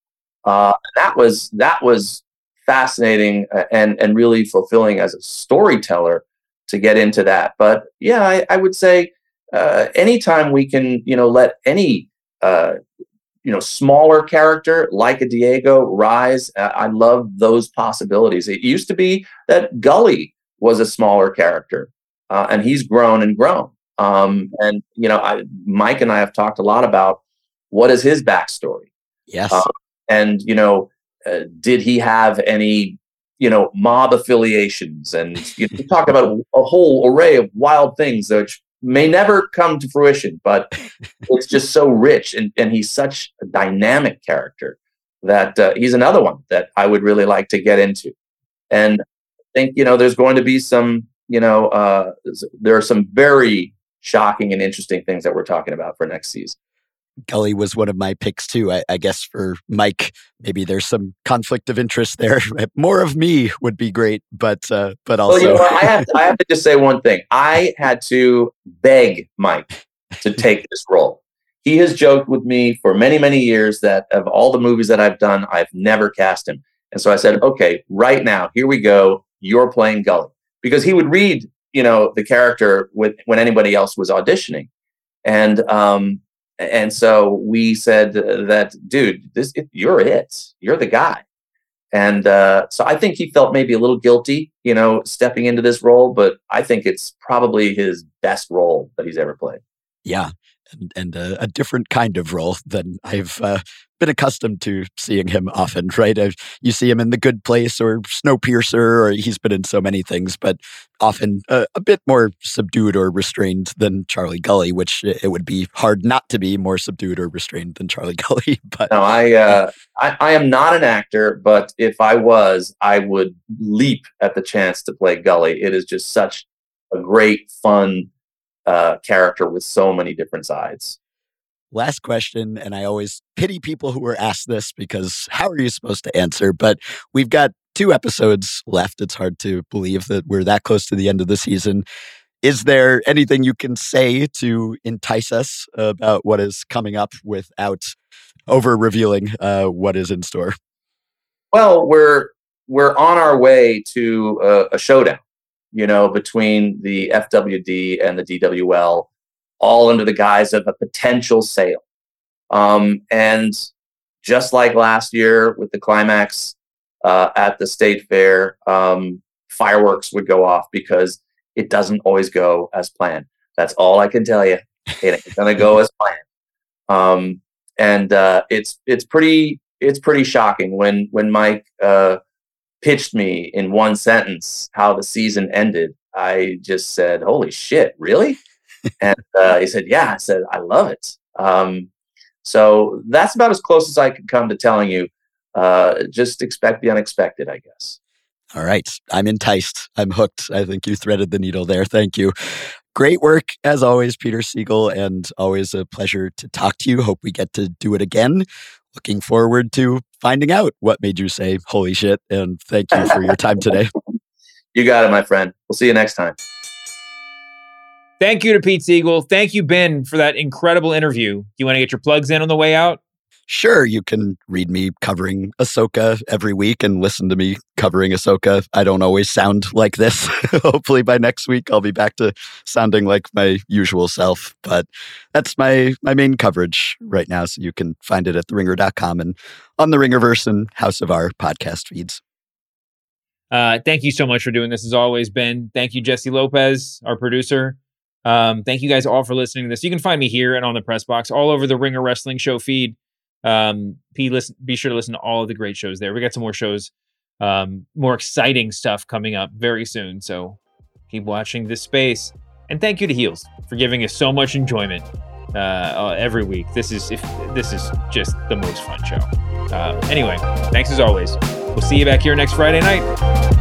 Uh, that was that was fascinating uh, and and really fulfilling as a storyteller to get into that. But yeah, I, I would say uh, anytime we can, you know, let any uh, you know smaller character like a Diego rise, uh, I love those possibilities. It used to be that Gully was a smaller character, uh, and he's grown and grown. Um, and you know, I, Mike and I have talked a lot about what is his backstory. Yes. Uh, and you know, uh, did he have any you know mob affiliations? And you know, we talked about a, a whole array of wild things which may never come to fruition, but it's just so rich, and and he's such a dynamic character that uh, he's another one that I would really like to get into. And I think you know, there's going to be some you know, uh, there are some very shocking and interesting things that we're talking about for next season. Gully was one of my picks too. I, I guess for Mike, maybe there's some conflict of interest there. More of me would be great, but uh, but also Well, you know? I have to, I have to just say one thing. I had to beg Mike to take this role. He has joked with me for many many years that of all the movies that I've done, I've never cast him. And so I said, okay, right now, here we go. You're playing Gully because he would read, you know, the character with when anybody else was auditioning, and um, and so we said that, dude, this you're it. You're the guy. And uh, so I think he felt maybe a little guilty, you know, stepping into this role, but I think it's probably his best role that he's ever played. Yeah, and, and a, a different kind of role than I've uh, been accustomed to seeing him often. Right, uh, you see him in The Good Place or Snowpiercer, or he's been in so many things, but often uh, a bit more subdued or restrained than Charlie Gully, which it would be hard not to be more subdued or restrained than Charlie Gully. But No, I, uh, I I am not an actor, but if I was, I would leap at the chance to play Gully. It is just such a great, fun uh, character with so many different sides. Last question, and I always pity people who are asked this because how are you supposed to answer? But we've got two episodes left. It's hard to believe that we're that close to the end of the season. Is there anything you can say to entice us about what is coming up without over revealing uh, what is in store? Well, we're we're on our way to a, a showdown, you know, between the FWD and the DWL, all under the guise of a potential sale. Um, and just like last year with the climax uh, at the state fair, um, fireworks would go off because it doesn't always go as planned. That's all I can tell you. It ain't gonna go as planned. Um, and uh, it's it's pretty it's pretty shocking when when Mike uh, pitched me in one sentence how the season ended. I just said, "Holy shit, really?" and uh, he said, "Yeah." I said, "I love it." Um, so that's about as close as I could come to telling you. Uh, just expect the unexpected, I guess. All right. I'm enticed. I'm hooked. I think you threaded the needle there. Thank you. Great work, as always, Peter Segal, and always a pleasure to talk to you. Hope we get to do it again. Looking forward to finding out what made you say, holy shit. And thank you for your time today. You got it, my friend. We'll see you next time. Thank you to Pete Segal. Thank you, Ben, for that incredible interview. You want to get your plugs in on the way out? Sure, you can read me covering Ahsoka every week and listen to me covering Ahsoka. I don't always sound like this. Hopefully, by next week, I'll be back to sounding like my usual self. But that's my my main coverage right now. So you can find it at theringer.com and on the Ringerverse and House of R podcast feeds. Uh, thank you so much for doing this as always, Ben. Thank you, Jessie Lopez, our producer. Um, thank you guys all for listening to this. You can find me here and on the press box all over the Ringer Wrestling Show feed. Um, be, listen, be sure to listen to all of the great shows there. We got some more shows, um, more exciting stuff coming up very soon. So keep watching this space. And thank you to Heels for giving us so much enjoyment uh, uh, every week. This is if this is just the most fun show. Uh, anyway, thanks as always. We'll see you back here next Friday night.